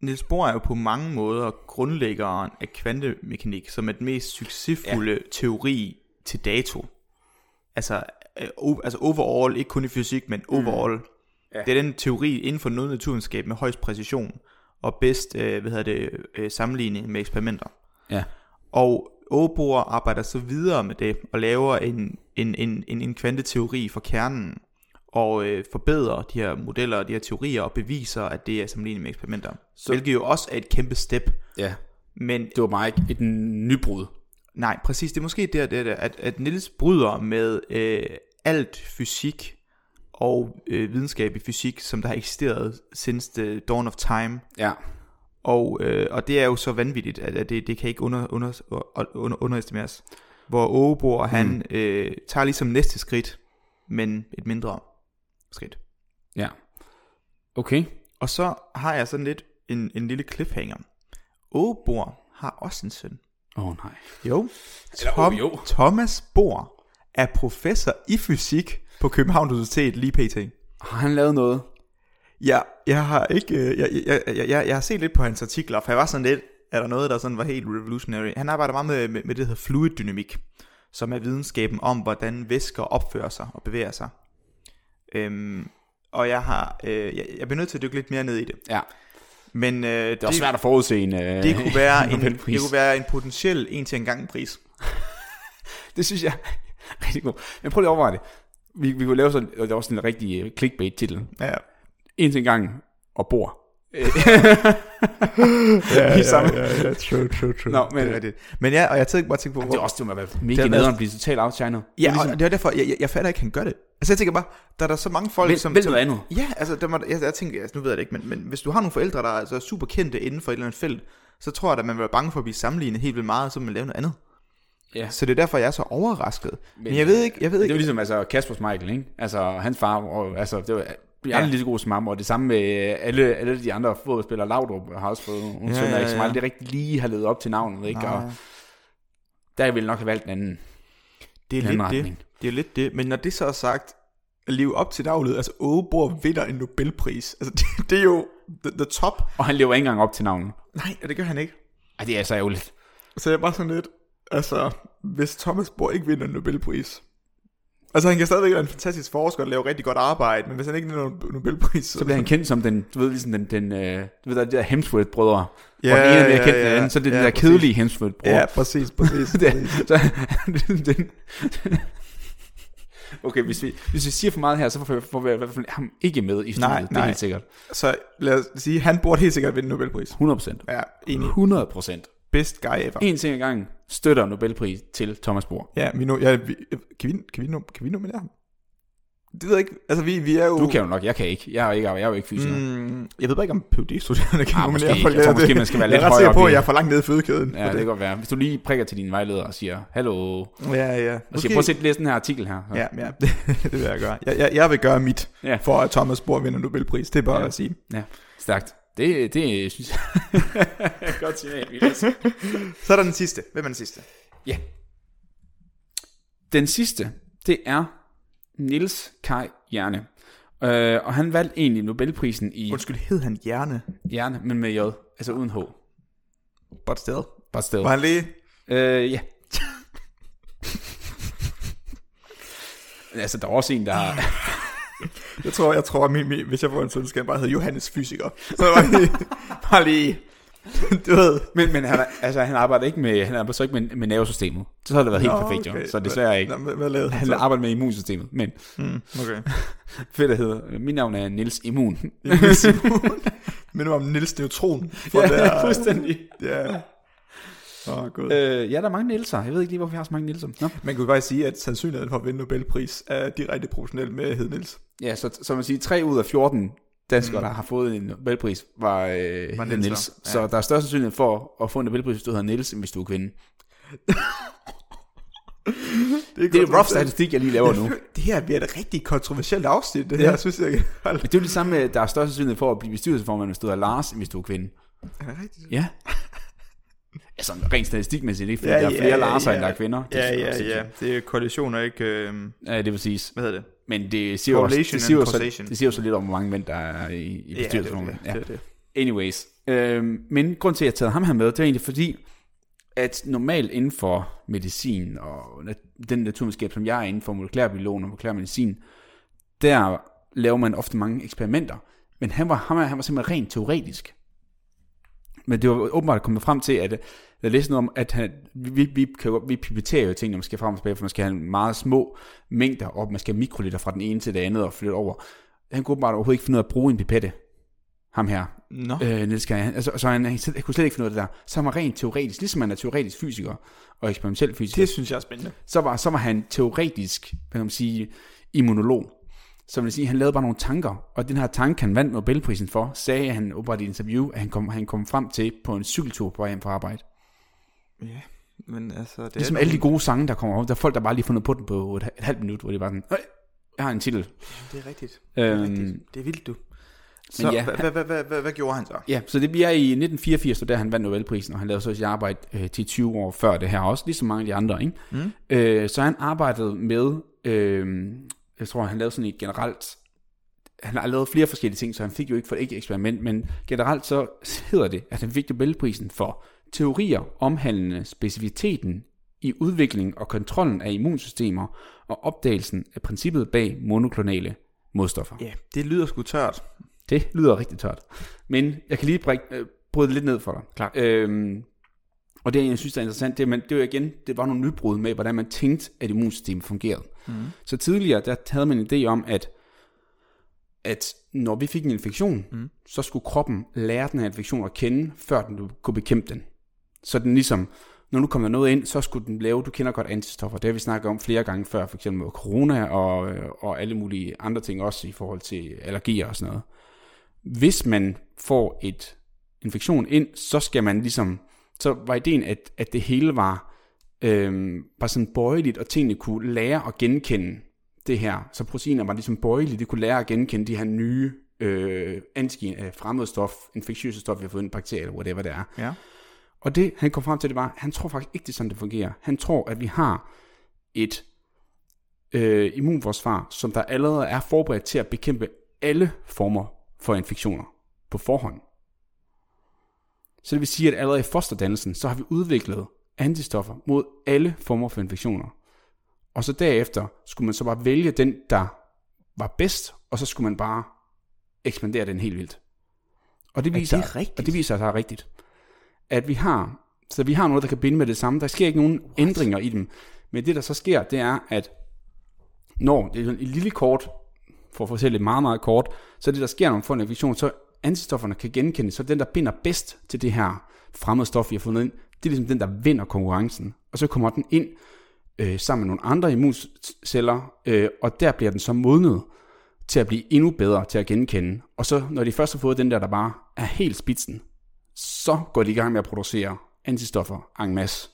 Niels Bohr er jo på mange måder grundlæggeren af kvantemekanik, som er den mest succesfulde ja. teori til dato. Altså, øh, altså overall, ikke kun i fysik, men overall. Mm. Ja. Det er den teori inden for noget naturvidenskab med højst præcision, og bedst, øh, hvad hedder det, øh, sammenligning med eksperimenter. Ja. Og Åbor arbejder så videre med det, og laver en, en, en, en, en kvanteteori for kernen, og øh, forbedrer de her modeller og de her teorier, og beviser, at det er sammenlignet med eksperimenter. Så... Hvilket jo også er et kæmpe step. Ja. Men Det var bare ikke et nybrud. nej, præcis, det er måske der, det er, at, at Niels bryder med øh, alt fysik og øh, videnskab i fysik, som der har eksisteret since the dawn of time. Ja. Og, øh, og det er jo så vanvittigt, at, at det, det kan ikke under, under, under, underestimeres. Hvor Ågebor, han Mm. øh, tager ligesom næste skridt, men et mindre skridt. Ja. Okay. Og så har jeg sådan lidt en, en lille cliffhanger. Ågebor har også en søn. Åh oh, nej. Jo. Eller, Tom, jo. Thomas Bohr er professor i fysik på Københavns Universitet lige pt. Har han lavet noget? Ja, jeg har ikke, øh, jeg, jeg, jeg, jeg, jeg har set lidt på hans artikler, for jeg var sådan lidt, er der noget, der sådan var helt revolutionary. Han arbejder meget med, med, med det, der hedder fluiddynamik, som er videnskaben om, hvordan væsker opfører sig og bevæger sig. Øhm, og jeg har, øh, jeg, jeg bliver nødt til at dykke lidt mere ned i det. Ja. Men øh, det, Det var svært at forudse en... Øh, det, kunne være en, Nobelpris. det kunne være en potentiel en til en gang pris. Det synes jeg er rigtig godt. Men prøv lige at overveje det. vi, vi kunne lave sådan, og det var sådan en rigtig øh, clickbait-titel. Ja. En til gang og bor. ja, samme- ja, ja, true, true, true. Nå, men- det er rigtigt. men ja, og jeg tænker bare tænke på, Det er også det, man være mega Det er- nederen at blive totalt outshined. Ja, ligesom, og det er derfor, jeg, jeg, jeg fatter ikke, han gør det. Altså jeg tænker bare, der er der så mange folk, vælg, som... vælg noget andet. Ja, altså der må, jeg, jeg tænker, altså, nu ved jeg det ikke, men, men hvis du har nogle forældre, der er altså super kendte inden for et eller andet felt, så tror jeg, at man vil være bange for at blive sammenlignet helt vildt meget, så man lave noget andet. Ja. Så det er derfor, jeg er så overrasket. Men, Men, jeg ved ikke, jeg ved Det ikke... var ligesom altså, Kaspers Michael, ikke? Altså, hans far, og, altså, det var, vi er Ja. lige så gode som ham, og det samme med alle, alle de andre fodboldspillere. Laudrup har også fået nogle Ja, ja, sønner, ja, ikke, som ja. aldrig rigtig lige har levet op til navnet, ikke? Og Nej, der ville nok have valgt en anden, det er lidt det. retning. Det er lidt det. Men når det så er sagt, at leve op til navnet, altså Ågebor vinder en Nobelpris. Altså det, det er jo the, the top. Og han lever ikke engang op til navnet. Nej, og det gør han ikke. Ej, det er så ærgerligt. Så jeg er bare sådan lidt, altså, hvis Thomas Bohr ikke vinder en Nobelpris, altså han kan stadigvæk være en fantastisk forsker og lave rigtig godt arbejde, men hvis han ikke vinder Nobelpris, Så bliver han kendt som den, du ved, ligesom den, den øh, du ved, der er de der Hemsworth-brødre. Ja, Ja, hvor den ene er kendt end ja, den anden, så er det ja, den der præcis. kedelige Hemsworth-bror. Ja, præcis, præcis. det, så, den, okay, hvis vi, hvis vi siger for meget her, så får vi, får vi i hvert fald ham ikke med i studiet. Nej, det er nej. helt sikkert. så lad os sige, han burde helt sikkert vinde Nobelpris. 100 procent. Ja, enig. 100 procent. Best guy ever. En ting ad gangen støtter Nobelpris til Thomas Bohr. Ja, vi, no, ja, vi, kan, vi, kan, vi, no, kan vi nominere ham? Det ved jeg ikke. Altså, vi, vi er jo... Du kan jo nok, jeg kan ikke. Jeg er, ikke, jeg er jo ikke fysiker. Mm. Jeg ved bare ikke, om PhD-studerende kan Ah, nominere måske folk. ikke. Jeg tror Det- måske, man skal være lidt Jeg er ret højere på, at jeg er for langt nede i fødekæden. Ja, det kan godt være. Hvis du lige prikker til din vejleder og siger, hallo, Ja, ja. og siger, prøv at se, læse den her artikel her. Ja, ja, det, det vil jeg gøre. Jeg, jeg, jeg vil gøre mit, Ja. for at Thomas Bohr vinder Nobelpris. Det er bare ja. at sige. ja. Stærkt. Det, det synes jeg er et godt signal, Vilas. Så er der den sidste. Hvem er den sidste? Ja. Den sidste, det er Niels Kaj Hjerne. Øh, og han valgte egentlig Nobelprisen i Undskyld, hed han Hjerne? Hjerne, men med J, altså uden H. But still. Bare sted. Var han læge? Øh, ja. altså, der er også en, der har... Jeg tror, jeg tror, min, min, hvis jeg får en søn, skal han bare hedde Johannes Fysiker. Så var lige, bare lige, du ved. Men, men han, er- altså, han arbejder ikke med, han arbejder så ikke med, med nervesystemet. Så har det været helt Nå, perfekt, okay. jo. Så desværre ikke. Nå, hvad, hvad lavede han så? arbejder med immunsystemet. Men Mm, okay. fedt, der hedder. Mit navn er Niels Immun. Men om Nils Neutron. For ja, der, fuldstændig. Ja. Oh, god. Øh, ja, der er mange Nielser. Jeg ved ikke lige, hvorfor vi har så mange Nielser. Nå. Man kunne faktisk sige, at sandsynligheden for at vinde Nobelpris er direkte proportionel med hedde Niels. Ja, så, så man siger, 3 ud af 14 danskere, mm. der har fået en Nobelpris, var, øh, Var Nielser. Niels. Ja. Så der er større sandsynlighed for at få en Nobelpris, hvis du hedder Niels, end hvis du er kvinde. Det er rough statistik, jeg lige laver nu. Det her bliver et rigtig kontroversielt afsnit, det Ja. her, synes jeg. Men det er jo det samme med, at der er større sandsynlighed for at blive bestyrelsesformand, hvis du hedder Lars, end hvis du er kvinde. Er det rigtigt? Ja. Altså, rent statistikmæssigt, ikke? Fordi ja, der er flere Larser, end der er kvinder. Det Ja, er ja, ja. Det er koalitioner, ikke... Øh, Ja, det vil sige. hvad hedder det? Men det siger, jo det, siger jo så, det siger jo så lidt om, hvor mange mænd, der er i, i Ja, det er det. det, er det. Anyways. Øhm, men grund til, at jeg har taget ham her med, det er egentlig fordi, at normalt inden for medicin og den naturvidenskab, som jeg er inden for molekylærbiolog og molekylær medicin, der laver man ofte mange eksperimenter. Men han var, han var, han var simpelthen rent teoretisk. Men det var åbenbart kommet frem til, at jeg læste noget om, at han, vi, vi, kan, vi pipeterer jo ting, når man skal frem og tilbage, for man skal have meget små mængder, og man skal have mikroliter fra den ene til det andet og flytte over. Han kunne åbenbart overhovedet ikke finde ud af at bruge en pipette, ham her. Nå. Øh, Niels altså, så han, han, han kunne slet ikke finde ud af det der. Så han var rent teoretisk, ligesom han er teoretisk fysiker og eksperimentel fysiker, Det synes jeg er spændende. så, var, så var han teoretisk, hvad kan man sige, immunolog. Så vil sige, han lavede bare nogle tanker, og den her tanke, han vandt Nobelprisen for, sagde han åbenbart i et interview, at han kom, han kom frem til på en cykeltur på vej hjem fra arbejde. Ja, men altså... Det Ligesom er alle de gode sange, der kommer op. Der er folk, der bare lige fundet på den på et, et halvt minut, hvor det bare sådan, "Høj, jeg har en titel. Det er rigtigt. Det er, Øhm, rigtigt. Det er vildt, du. Så ja, hvad, hvad, hvad, hvad, hvad, gjorde han så? Ja, så det bliver i 1984, og der han vandt Nobelprisen, og han lavede så sit arbejde øh, til 20 år før det her også, ligesom mange af de andre. Ikke? Mm. Øh, så han arbejdede med, øh, jeg tror han lavede sådan et generelt, han har lavet flere forskellige ting, så han fik jo ikke for ikke eksperiment, men generelt så hedder det, at han fik Nobelprisen for teorier omhandlende specificiteten i udvikling og kontrollen af immunsystemer og opdagelsen af princippet bag monoklonale modstoffer. Ja, det lyder sgu tørt. Det lyder rigtig tørt. Men jeg kan lige brække, øh, bryde det lidt ned for dig. Klart. Øhm, og det, jeg synes, der er interessant, det man, det jo igen, det var nogle nybrud med, hvordan man tænkte, at immunsystemet fungerede. Mm. Så tidligere, der havde man en idé om, at, at når vi fik en infektion, mm. så skulle kroppen lære den her infektion at kende, før den kunne bekæmpe den. Så den ligesom, når nu kommer noget ind, så skulle den lave, du kender godt antistoffer, det har vi snakket om flere gange før, for eksempel med corona og, og alle mulige andre ting også i forhold til allergier og sådan noget. Hvis man får et infektion ind, så skal man ligesom, så var ideen, at, at det hele var, øhm, var sådan bøjeligt, og tingene kunne lære at genkende det her. Så proteiner var ligesom bøjelige, de kunne lære at genkende de her nye øh, antigen, øh, fremmedstof, infektiøse stof, vi har fået en bakterie, eller whatever det er. Ja. Og det, han kom frem til, det var, han tror faktisk ikke, det er sådan, det fungerer. Han tror, at vi har et øh, immunforsvar, som der allerede er forberedt til at bekæmpe alle former for infektioner på forhånd. Så det vil sige, at allerede i fosterdannelsen, så har vi udviklet antistoffer mod alle former for infektioner. Og så derefter skulle man så bare vælge den, der var bedst, og så skulle man bare ekspandere den helt vildt. Og det viser, er det rigtigt? Og det viser sig er rigtigt. At vi har, så vi har noget, der kan binde med det samme. Der sker ikke nogen What? ændringer i dem. Men det, der så sker, det er, at når det er en lille kort, for at fortælle det meget, meget kort, så det, der sker, når man får en infektion, så antistofferne kan genkende, så den, der binder bedst til det her fremmede stof, vi har fundet ind, det er ligesom den, der vinder konkurrencen. Og så kommer den ind øh, sammen med nogle andre immunceller, øh, og der bliver den så modnet til at blive endnu bedre til at genkende. Og så når de først har fået den der, der bare er helt spidsen, så går de i gang med at producere antistoffer en masse.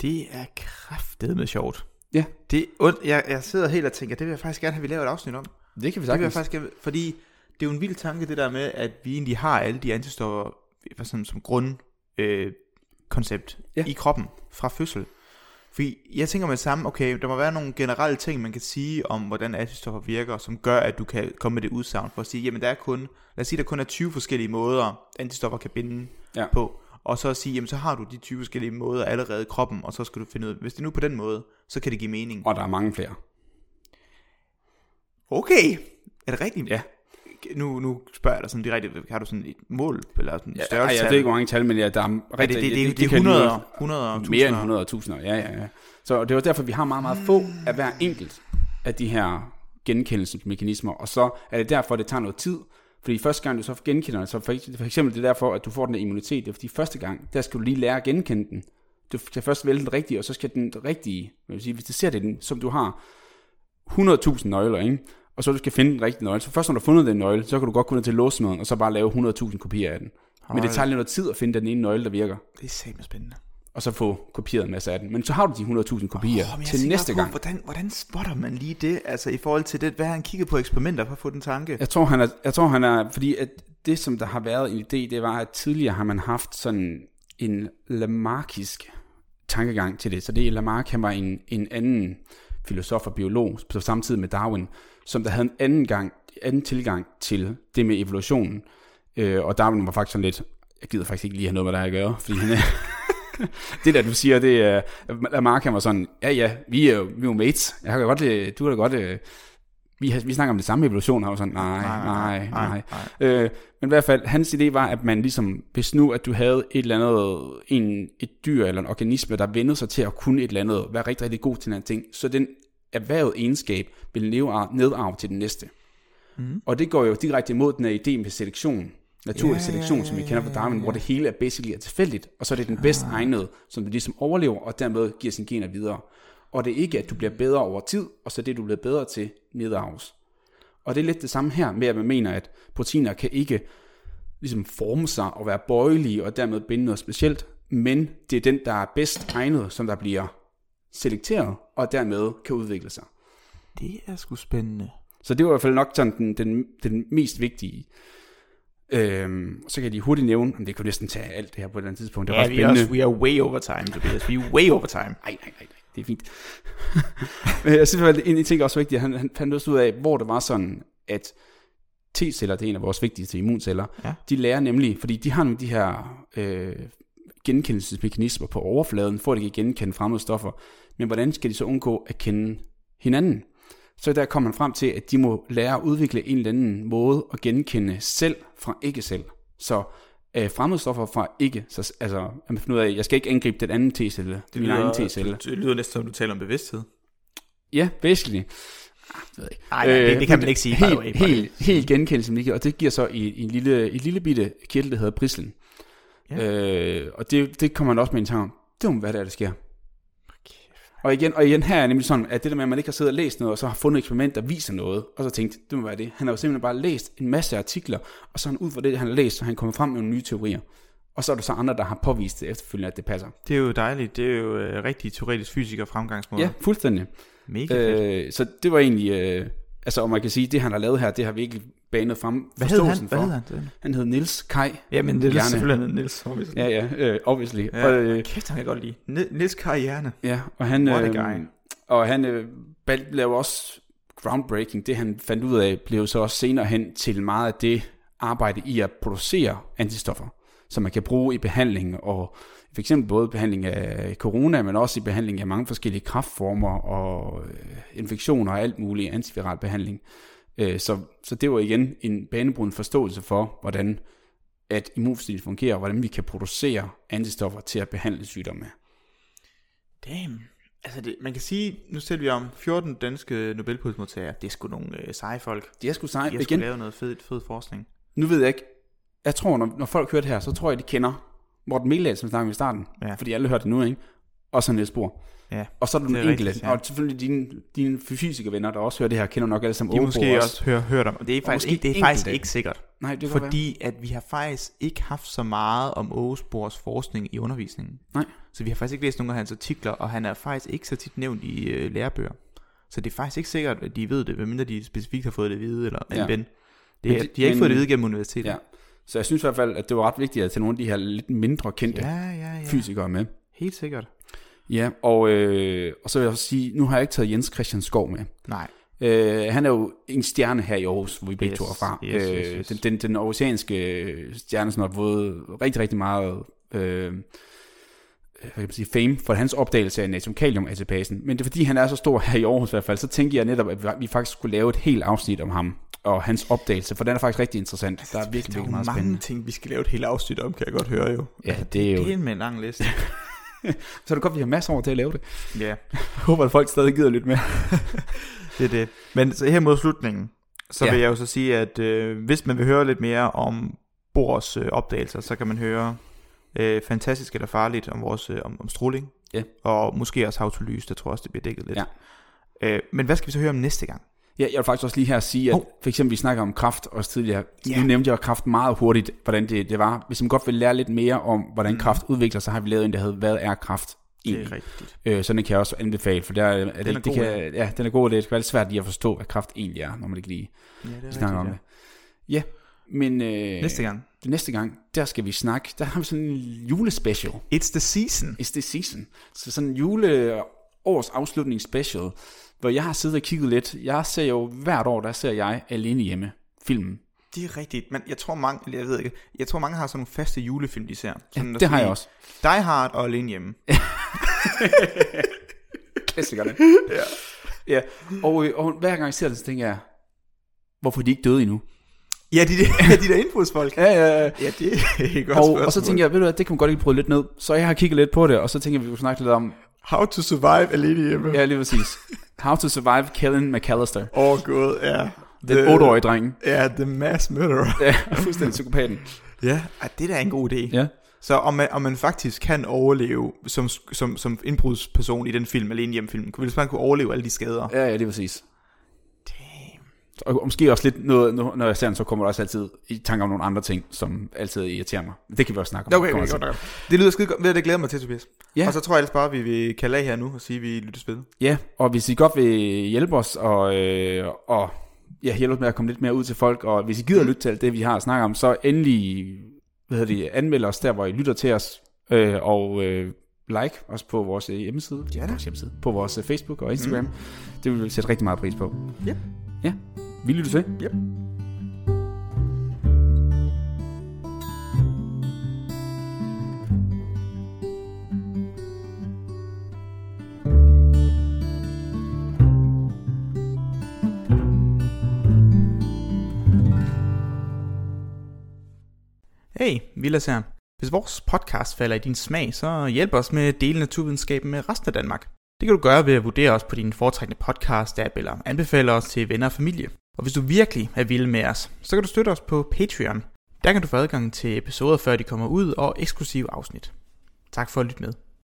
Det er med sjovt. Ja. Det, und, jeg, jeg sidder helt og tænker, det vil jeg faktisk gerne have, vi laver et afsnit om. Det kan vi Det vil sagtens. jeg faktisk gerne, fordi det er jo en vild tanke, det der med, at vi egentlig har alle de antistoffer sådan, som grund øh, koncept Ja. i kroppen fra fødsel. Fordi jeg tænker med det samme, okay, der må være nogle generelle ting, man kan sige om, hvordan antistoffer virker, som gør, at du kan komme med det udsagn for at sige, jamen der er kun, lad os sige, der kun er 20 forskellige måder, antistoffer kan binde Ja. på. Og så at sige, jamen så har du de 20 forskellige måder allerede i kroppen, og så skal du finde ud af, hvis det nu er på den måde, så kan det give mening. Og der er mange flere. Okay, er det rigtigt? Ja. Nu, nu spørger jeg dig sådan direkte, har du sådan et mål, eller sådan et Ja, størrelse? jeg ved ikke, hvor mange tal, men ja, der er Ja, det, det, det, det, det er kan 100, lyde 100 og mere end 1000. 100 tusinder. Ja, ja, ja. Så det var derfor, vi har meget, meget få af hver enkelt af de her genkendelsesmekanismer, og så er det derfor, det tager noget tid, fordi første gang du så genkender det, så for for eksempel det er derfor, at du får den her immunitet, det er fordi første gang, der skal du lige lære at genkende den. Du skal først vælge den rigtige, og så skal den rigtige, vil sige, hvis du ser det, den, som du har 100.000 nøgler, ikke? Og så du skal finde den rigtige nøgle. Så først når du har fundet den nøgle, så kan du godt gå ned til låsmeden, og så bare lave 100.000 kopier af den. Men det tager lidt noget tid at finde den ene nøgle, der virker, Det er satme spændende. og så få kopieret en masse af den. Men så har du de 100.000 kopier jeg til næste på, gang. Hvordan, hvordan spotter man lige det, altså i forhold til det, hvad han kigget på eksperimenter for at få den tanke? Jeg tror, han er, jeg tror, han er, fordi at det, som der har været en idé, det var, at tidligere har man haft sådan en lamarkisk tankegang til det. Så det er Lamarck, han var en, en anden filosof og biolog, på samme tid med Darwin, som der havde en anden, gang, anden tilgang til det med evolutionen. Øh, og Darwin var faktisk sådan lidt, jeg gider faktisk ikke lige have noget med det her at gøre, fordi han det der, du siger, det er, Lamarck han var sådan, ja ja, vi er vi er jo mates, jeg har godt, øh, du har da godt, øh, vi, har, vi snakker om det samme evolution, var sådan, nej, nej, nej. nej. Øh, men i hvert fald, hans idé var, at man ligesom, hvis nu, at du havde et eller andet, en, et dyr eller en organisme, der vendede sig til at kunne et eller andet, være rigtig, rigtig god til en anden ting, så den erhvervet egenskab vil leve nedarve til den næste. Mm. Og det går jo direkte imod den her idé med selektion, naturlig Ja, selektion, ja, som vi ja, kender fra ja, Darwin, ja. hvor det hele er basically er tilfældigt, og så er det den bedst egnede, som du ligesom overlever, og dermed giver sine gener videre. Og det er ikke, at du bliver bedre over tid, og så det, du bliver bedre til, nedarves. Og det er lidt det samme her med, at man mener, at proteiner kan ikke ligesom forme sig og være bøjelige og dermed binde noget specielt, men det er den, der er bedst egnet, som der bliver selekteret og dermed kan udvikle sig. Det er sgu spændende. Så det var i hvert fald nok sådan den, den, den mest vigtige. Øhm, så kan jeg lige hurtigt nævne, om det kunne næsten tage alt det her på et eller andet tidspunkt. Det var Ja, ret vi er, også, we are way over time, Tobias. We are way over time. Nej, nej, nej, det er fint. Men jeg synes, at en ting er også vigtigt, han, han fandt også ud af, hvor det var sådan, at T-celler, det er en af vores vigtigste immunceller, Ja. de lærer nemlig, fordi de har nogle de her øh, genkendelsesmekanismer på overfladen, for at de kan genkende fremmede stoffer, men hvordan skal de så undgå at kende hinanden? Så der kommer man frem til, at de må lære at udvikle en eller anden måde at genkende selv fra ikke-selv. Så øh, fremmedstoffer fra ikke, så, altså at man finder ud af, jeg skal ikke angribe den anden T-celle, det min egen T-celle. Det lyder næsten som, du taler om bevidsthed. Ja, basically. Ah, ikke. Nej, nej, det- det kan man ikke sige, Helt, way, helt, helt genkendelse, og det giver så i, i en lille, et lille bitte kirtel, der hedder Brislen. Ja. Øh, og det, det kommer man også med en tanke om. Det er hvad der, er, der sker. Og igen, og igen her er nemlig sådan, at det der med, at man ikke har siddet og læst noget, og så har fundet et eksperiment, der viser noget, og så tænkt, det må være det. Han har jo simpelthen bare læst en masse artikler, og så han ud fra det, han har læst, så han kommer frem med nogle nye teorier. Og så er der så andre, der har påvist det efterfølgende, at det passer. Det er jo dejligt. Det er jo øh, rigtig teoretisk fysiker fremgangsmåde. Ja, fuldstændig. Mega fedt. Øh, så det var egentlig, øh, altså om man kan sige, det han har lavet her, det har virkelig banet frem Hvad hed han? forståelsen Hvad for. hed han? Det? Han hed Nils Kai. Jamen, det er Hjerne. selvfølgelig Niels. Ja, ja, øh, obviously. Ja, Og, øh, kæft, han kan jeg godt lide. Ni- Niels Karriere. ja, og han, What øh, og han øh, lavede også groundbreaking. Det han fandt ud af, blev så også senere hen til meget af det arbejde i at producere antistoffer, som man kan bruge i behandling, og for eksempel både behandling af corona, men også i behandling af mange forskellige kraftformer og øh, infektioner og alt muligt antiviral behandling. Øh, så, så det var igen en banebrydende forståelse for, hvordan at immunsystemet fungerer, og hvordan vi kan producere antistoffer til at behandle sygdomme. Damn. Altså, det, man kan sige, nu ser vi om 14 danske Nobelprismodtagere. Det er sgu nogle øh, seje folk. De er sgu sej. De har sgu Igen, lavet noget fed, fed forskning. nu ved jeg ikke, jeg tror, når, når folk hører det her, så tror jeg, de kender Morten Meldal, som snakkede i starten, Ja. fordi alle hørte det nu, ikke? Og så Niels Bohr. Ja. Og så er der nogle enkelte, rigtigt, ja. og selvfølgelig dine, dine fysikervenner, der også hører det her, kender nok alle sammen De måske også hørt, hørt om. Det er faktisk, ikke, det er faktisk ikke sikkert. Nej, det Fordi at vi har faktisk ikke haft så meget om Ågesbors forskning i undervisningen. Nej. Så vi har faktisk ikke læst nogen af hans artikler, og han er faktisk ikke så tit nævnt i øh, lærebøger. Så det er faktisk ikke sikkert, at de ved det, medmindre de specifikt har fået det at vide, eller en Ja. ven. Det er, det- de har ikke men- fået det at vide gennem universitetet. Ja. Så jeg synes i hvert fald, at det var ret vigtigt at tage nogle af de her lidt mindre kendte ja, ja. ja. fysikere med. Helt sikkert. Ja, og, øh, og så vil jeg også sige, nu har jeg ikke taget Jens Christian Skov med. Nej. Øh, han er jo en stjerne her i Aarhus, hvor vi begge Yes, to er fra. yes, yes, øh. Den, den, den aarhusianske stjerne, som har fået rigtig, rigtig meget øh, hvad kan man sige, fame for hans opdagelse af natriumkalium-atapasen. Men det er fordi, han er så stor her i Aarhus i hvert fald, så tænker jeg netop, at vi faktisk skulle lave et helt afsnit om ham og hans opdagelse, for den er faktisk rigtig interessant. Der er virkelig, Der er virkelig jo meget mange spændende. ting, vi skal lave et helt afsnit om, kan jeg godt høre jo. Ja, det er jo... Det er med en lang liste. Så er det godt, vi har masser over til at lave det. ja, Jeg håber, at folk stadig gider lidt med. det er det. Men så her mod slutningen, så Ja. vil jeg jo så sige, at øh, hvis man vil høre lidt mere om Bors øh, opdagelser, så kan man høre øh, Fantastisk eller Farligt om vores øh, om, om stråling. Ja. Og måske også How to Lys, der tror jeg også, det bliver dækket lidt. Ja. Øh, men hvad skal vi så høre om næste gang? Ja, jeg vil faktisk også lige her sige, at Hov. for eksempel vi snakker om kraft også tidligere. Ja. Nu nævnte jeg kraft meget hurtigt, hvordan det, det var. Hvis man godt vil lære lidt mere om, hvordan Mm. kraft udvikler sig, har vi lavet en, der hedder, hvad er kraft Det egentlig? er rigtigt. Øh, så den kan jeg også anbefale, for der er, er det, er det kan, ja. den er god, det være lidt svært lige at forstå, hvad kraft egentlig er, når man ikke lige Ja, det er snakker om det. Ja, men øh, Næste gang. næste gang, der skal vi snakke, der har vi sådan en julespecial. It's the season. It's the season. Så sådan en jule års afslutning special, hvor jeg har siddet og kigget lidt. Jeg ser jo hvert år, der ser jeg alene hjemme filmen. Det er rigtigt, men jeg tror mange, eller jeg ved ikke, jeg tror mange har sådan nogle faste julefilm, de ser. Ja, Sådan at det har sige, jeg også. Die Hard og Alene Hjemme. Klassikerne. ja. ja. Og, og hver gang jeg ser det, så tænker jeg, hvorfor er de ikke døde endnu? Ja, de, de, de der indbrudsfolk. Ja, ja, ja. Ja, det er godt Og, spørgsmål. og så tænker jeg, ved du hvad, det kan man godt ikke prøve lidt ned. Så jeg har kigget lidt på det, og så tænker jeg, vi kunne snakke lidt om, How to survive alene hjemme. ja lige præcis, How to Survive Kellen McAllister. Åh oh, gud, ja. Den 8-årige dreng. Ja, The Mass Murderer. Ja, fuldstændig psykopaten. Ja, ej, det er da en god idé. Ja. Så om man, om man faktisk kan overleve som, som, som indbrudsperson i den film, alene hjemmefilmen, hvis man kunne overleve alle de skader. Ja, ja, er præcis. Og, måske også lidt noget, når jeg ser den, så kommer der også altid i tanke om nogle andre ting, som altid irriterer mig. Det kan vi også snakke om. Okay, okay, godt. Det lyder skide godt. Ved Det glæder mig til, Tobias. Ja. Og så tror jeg ellers bare, at vi vil kalde af her nu og sige, at vi lytter spil. Ja, og hvis I godt vil hjælpe os og, øh, og ja, hjælpe os med at komme lidt mere ud til folk, og hvis I gider lytte til alt det, vi har snakket om, så endelig hvad hedder det, anmeld os der, hvor I lytter til os, øh, og øh, like os på vores øh, hjemmeside, Ja da. vores hjemmeside, på vores øh, Facebook og Instagram. Mm. Det vil vi sætte rigtig meget pris på. Ja. Ja, vi lytter til. Yep. Hey, Vilas her. Hvis vores podcast falder i din smag, så hjælp os med at dele naturvidenskaben med resten af Danmark. Det kan du gøre ved at vurdere os på din foretrækkende podcast-app eller anbefale os til venner og familie. Og hvis du virkelig er vild med os, så kan du støtte os på Patreon. Der kan du få adgang til episoder, før de kommer ud, og eksklusive afsnit. Tak for at lytte med.